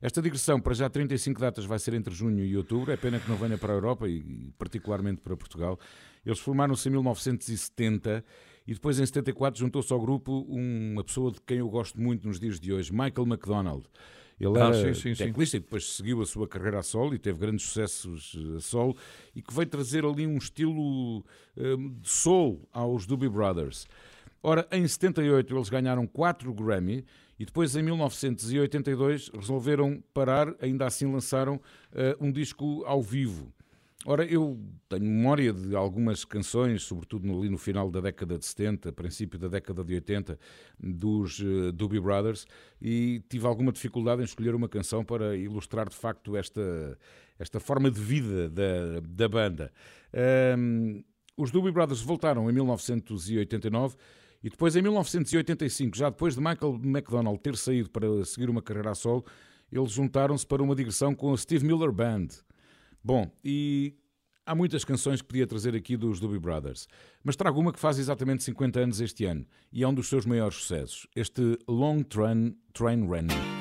Esta digressão para já 35 datas vai ser entre junho e outubro. É pena que não venha para a Europa e particularmente para Portugal. Eles formaram-se em 1970 e depois em 74 juntou-se ao grupo uma pessoa de quem eu gosto muito nos dias de hoje, Michael McDonald. Ele Ah, era sim, sim, sim. teclista e depois seguiu a sua carreira a solo e teve grandes sucessos eh, a solo e que veio trazer ali um estilo eh, de soul aos Doobie Brothers. Ora, em 78 eles ganharam 4 Grammy e depois em 1982 resolveram parar, ainda assim lançaram eh, um disco ao vivo. Ora, eu tenho memória de algumas canções, sobretudo ali no final da década de 70, princípio da década de 80, dos eh, Doobie Brothers, e tive alguma dificuldade em escolher uma canção para ilustrar de facto esta, esta forma de vida da, da banda. Ahm, os Doobie Brothers voltaram em 1989 e depois em 1985, já depois de Michael McDonald ter saído para seguir uma carreira a solo, eles juntaram-se para uma digressão com a Steve Miller Band. Bom, e há muitas canções que podia trazer aqui dos Doobie Brothers, mas trago uma que faz exatamente 50 anos este ano e é um dos seus maiores sucessos, este Long Train, Train Running.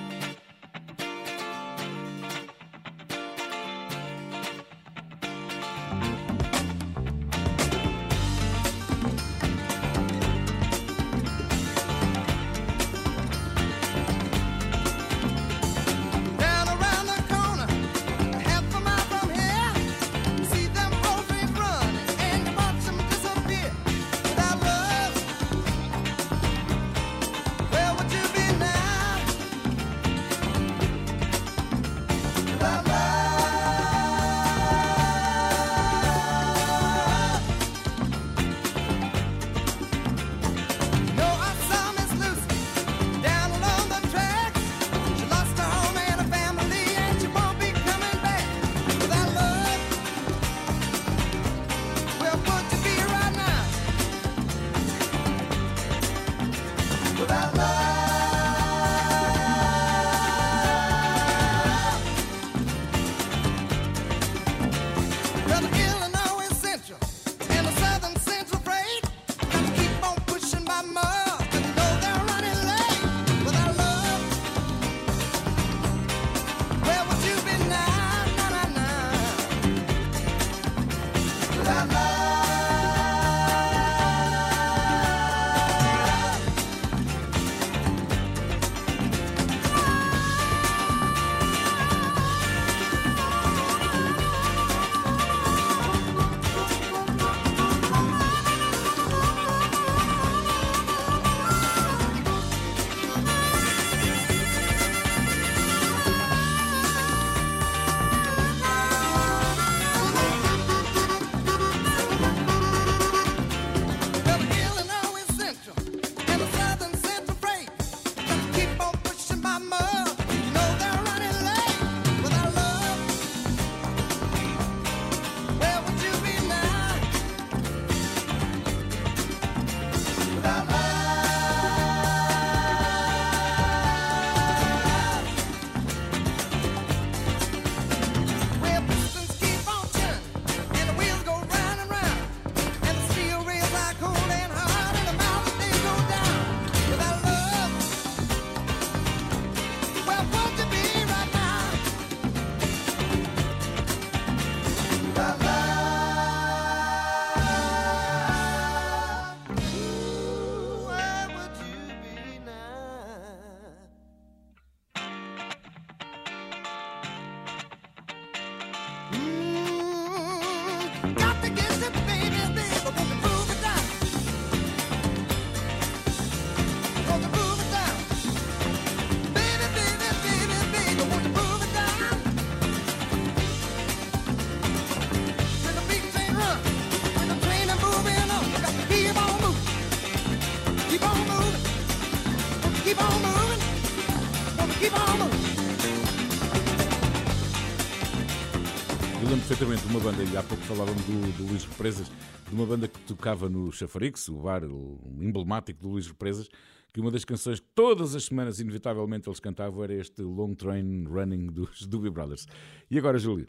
Perfeitamente uma banda, e há pouco falávamos do, do Luís Represas, de uma banda que tocava no Chafarix, o bar emblemático do Luís Represas, que uma das canções que todas as semanas, inevitavelmente, eles cantavam era este Long Train Running dos Doobie Brothers. E agora, Júlio?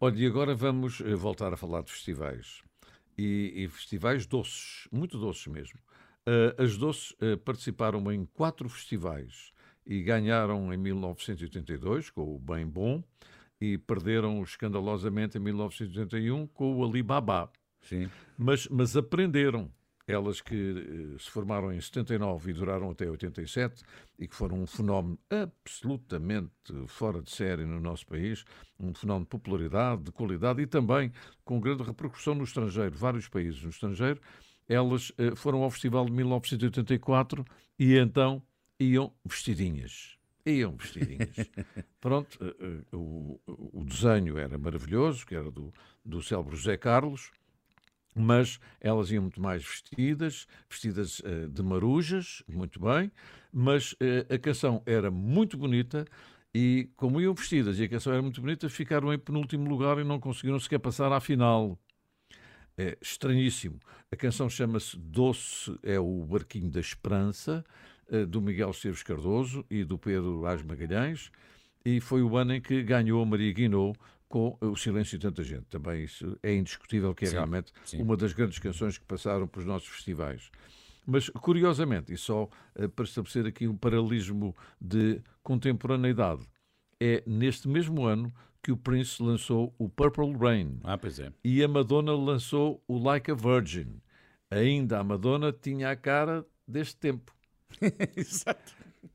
Olha, e agora vamos eh, voltar a falar de festivais. E, e festivais doces, muito doces mesmo. Eh, as doces eh, participaram em quatro festivais e ganharam em 1982 com o Bem Bom e perderam escandalosamente em 1981 com o Alibaba. Sim. Mas, mas aprenderam. Elas que eh, se formaram em 79 e duraram até 87 e que foram um fenómeno absolutamente fora de série no nosso país, um fenómeno de popularidade, de qualidade e também com grande repercussão no estrangeiro, vários países no estrangeiro. Elas eh, foram ao festival de 1984 e então iam vestidinhas. Iam vestidinhas. Pronto, eh, eh, o, o desenho era maravilhoso, que era do, do célebre José Carlos, mas elas iam muito mais vestidas, vestidas eh, de marujas, muito bem, mas a canção era muito bonita e, como iam vestidas e a canção era muito bonita, ficaram em penúltimo lugar e não conseguiram sequer passar à final. É estranhíssimo. A canção chama-se Doce é o Barquinho da Esperança, do Miguel Esteves Cardoso e do Pedro Ás Magalhães, e foi o ano em que ganhou Maria Guinou com O Silêncio de Tanta Gente. Também isso é indiscutível que é Sim, realmente sim. uma das grandes canções que passaram pelos nossos festivais. Mas, curiosamente, e só eh, para estabelecer aqui um paralelismo de contemporaneidade, é neste mesmo ano que o Prince lançou o Purple Rain. Ah, pois é. E a Madonna lançou o Like a Virgin. Ainda a Madonna tinha a cara deste tempo. Exato.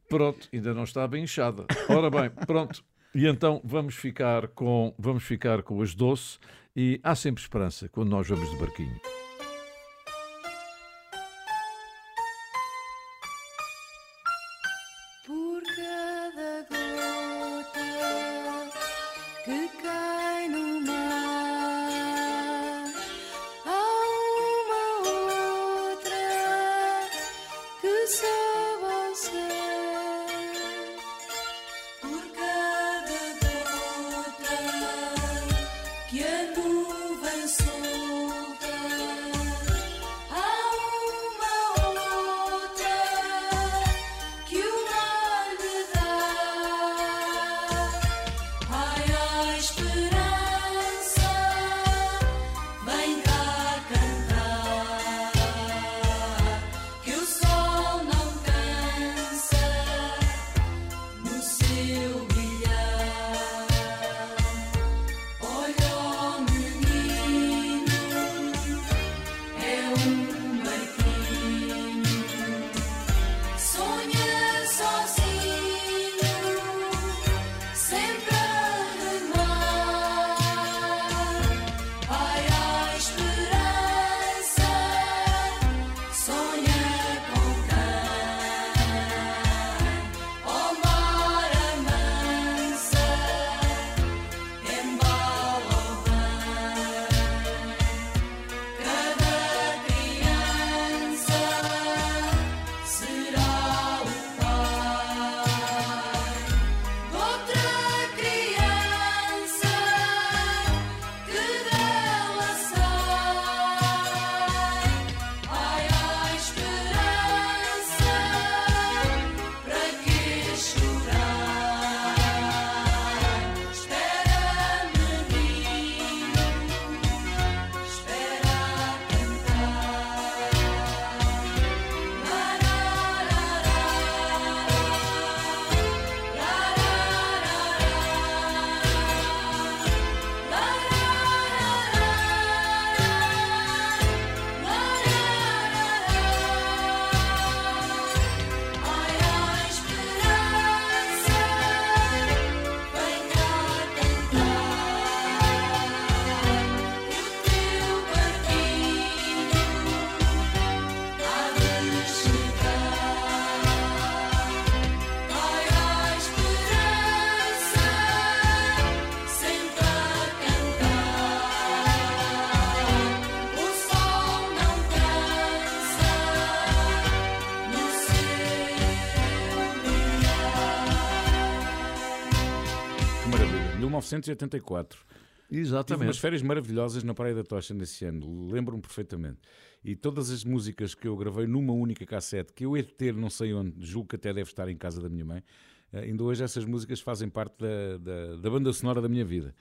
Pronto, ainda não está bem inchada. Ora bem, pronto. E então vamos ficar com vamos ficar com as doce e há sempre esperança quando nós vamos de barquinho. 1984. Exatamente. Tive umas férias maravilhosas na Praia da Tocha nesse ano, lembro-me perfeitamente. E todas as músicas que eu gravei numa única cassete, que eu hei de ter, não sei onde, julgo que até deve estar em casa da minha mãe, eh, ainda hoje essas músicas fazem parte da, da, da banda sonora da minha vida.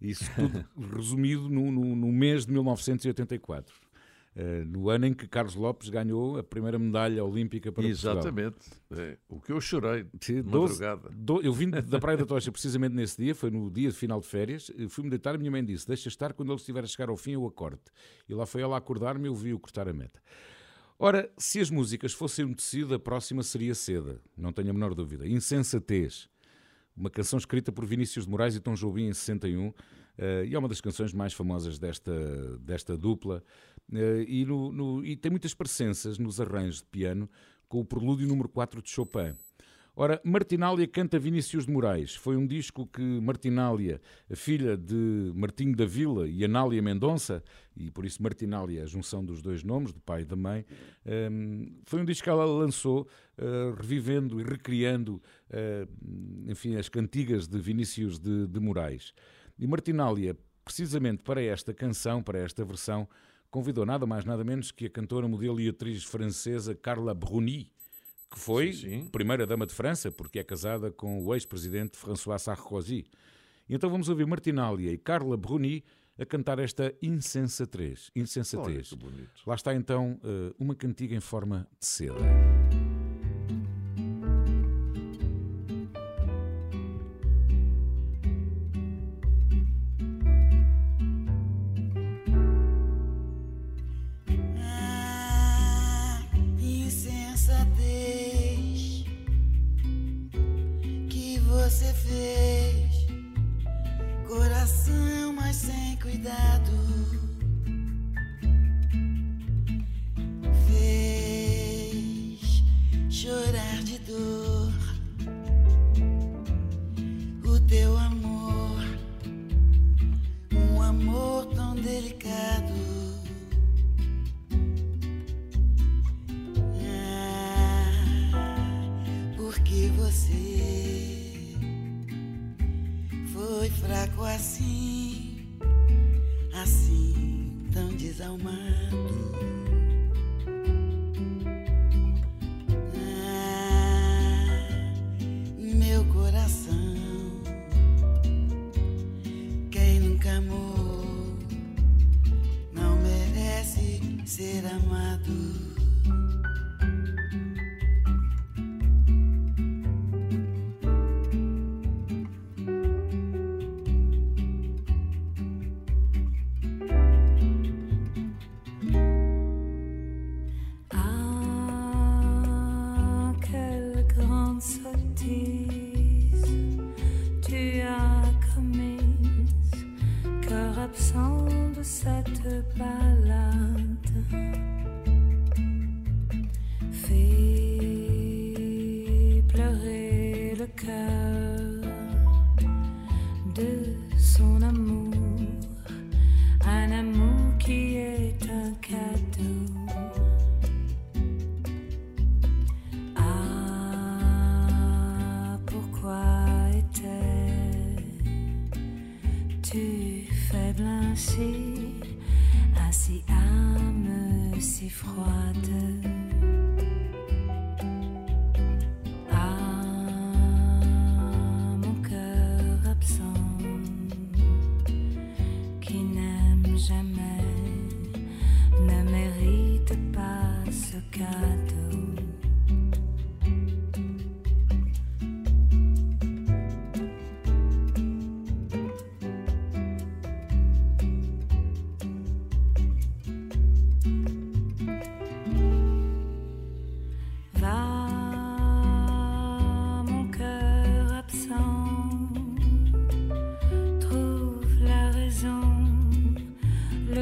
Isso tudo resumido no, no, no mês de 1984 eh, no ano em que Carlos Lopes ganhou a primeira medalha olímpica para Portugal. Exatamente. É, o que eu chorei de madrugada. do- eu vim da Praia da Tocha precisamente nesse dia, foi no dia de final de férias. eh, Fui-me deitar, a minha mãe disse: Deixa estar, quando ele estiver a chegar ao fim, eu acordo. E lá foi ela acordar-me e eu vi-o cortar a meta. Ora, se as músicas fossem um tecido, a próxima seria Seda, não tenho a menor dúvida. Insensatez, uma canção escrita por Vinícius de Moraes e Tom Jobim em 61, eh, e é uma das canções mais famosas desta, desta dupla. Eh, e, no- no- e tem muitas parecenças nos arranjos de piano com o Prelúdio número 4 de Chopin. Ora, Martinália canta Vinícius de Moraes. Foi um disco que Martinália, a filha de Martinho da Vila e Anália Mendonça, e por isso Martinália, a junção dos dois nomes, do pai e da mãe, hum, foi um disco que ela lançou, uh, revivendo e recriando, uh, enfim, as cantigas de Vinícius de, de Moraes. E Martinália, precisamente para esta canção, para esta versão, convidou nada mais nada menos que a cantora, modelo e atriz francesa Carla Bruni, que foi primeira dama de França, porque é casada com o ex-presidente François Sarkozy. Então vamos ouvir Martinália e Carla Bruni a cantar esta insensatez. insensatez. Olha. Lá está então eh, uma cantiga em forma de seda.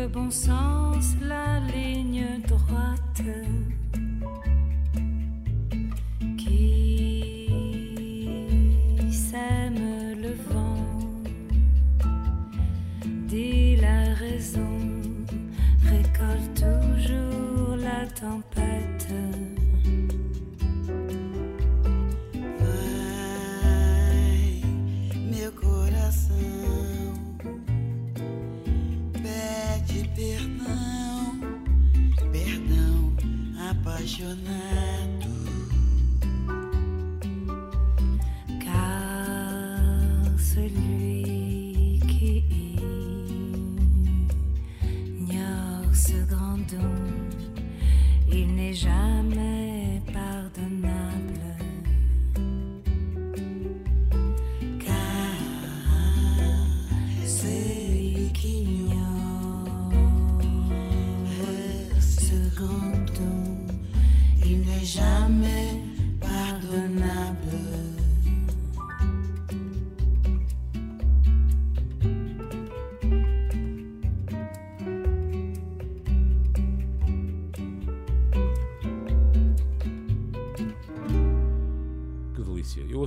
Bon sens, la ligne droite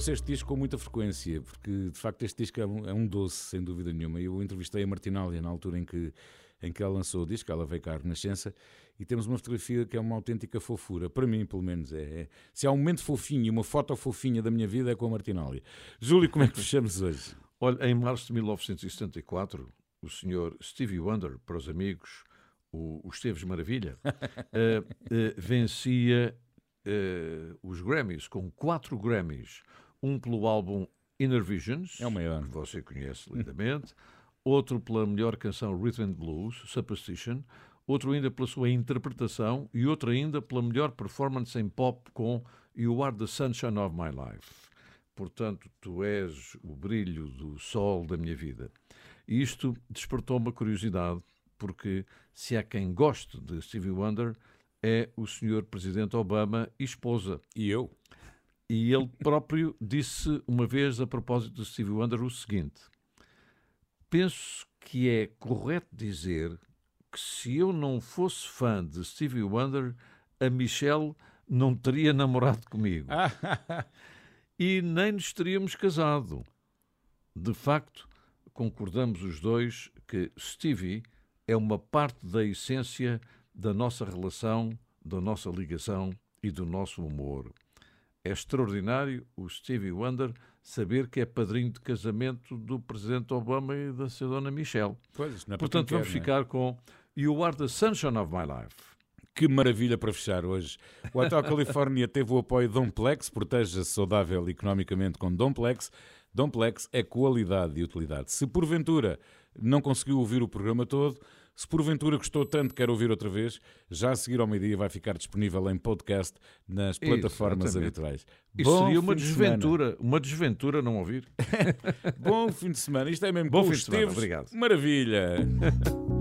ouço este disco com muita frequência, porque de facto este disco é um, é um doce, sem dúvida nenhuma. Eu entrevistei a Martinália na altura em que, em que ela lançou o disco, ela veio cá à Renascença, e temos uma fotografia que é uma autêntica fofura. Para mim, pelo menos, é, é- se há um momento fofinho uma foto fofinha da minha vida é com a Martinália. Júlio, como é que fechamos hoje? Olha, em março de 1974, o senhor Stevie Wonder, para os amigos, o, o Esteves Maravilha, eh, eh, vencia eh, os Grammys com quatro Grammys. Um pelo álbum Inner Visions, É o maior. que você conhece lindamente. outro pela melhor canção Rhythm and Blues, Superstition. Outro ainda pela sua interpretação e outro ainda pela melhor performance em pop com You Are the Sunshine of My Life. Portanto, tu és o brilho do sol da minha vida. E isto despertou uma curiosidade, porque se há quem goste de Stevie Wonder, é o senhor Presidente Obama e esposa. E eu. E ele próprio disse uma vez a propósito de Stevie Wonder o seguinte: Penso que é correto dizer que se eu não fosse fã de Stevie Wonder, a Michelle não teria namorado comigo. e nem nos teríamos casado. De facto, concordamos os dois que Stevie é uma parte da essência da nossa relação, da nossa ligação e do nosso amor. É extraordinário o Stevie Wonder saber que é padrinho de casamento do Presidente Obama e da sua dona Michelle. Pois, não é Portanto, vamos quer, é? ficar com You Are the Sunshine of My Life. Que maravilha para fechar hoje. O Hotel Califórnia teve o apoio de Domplex, proteja-se saudável economicamente com Domplex. Domplex é qualidade e utilidade. Se porventura não conseguiu ouvir o programa todo, se porventura gostou tanto que quer ouvir outra vez, já a seguir ao meio-dia vai ficar disponível em podcast nas plataformas Exatamente. habituais. Isso Bom seria uma de desventura, uma desventura não ouvir. Bom fim de semana. Isto é mesmo Bom fim de semana, obrigado. Maravilha.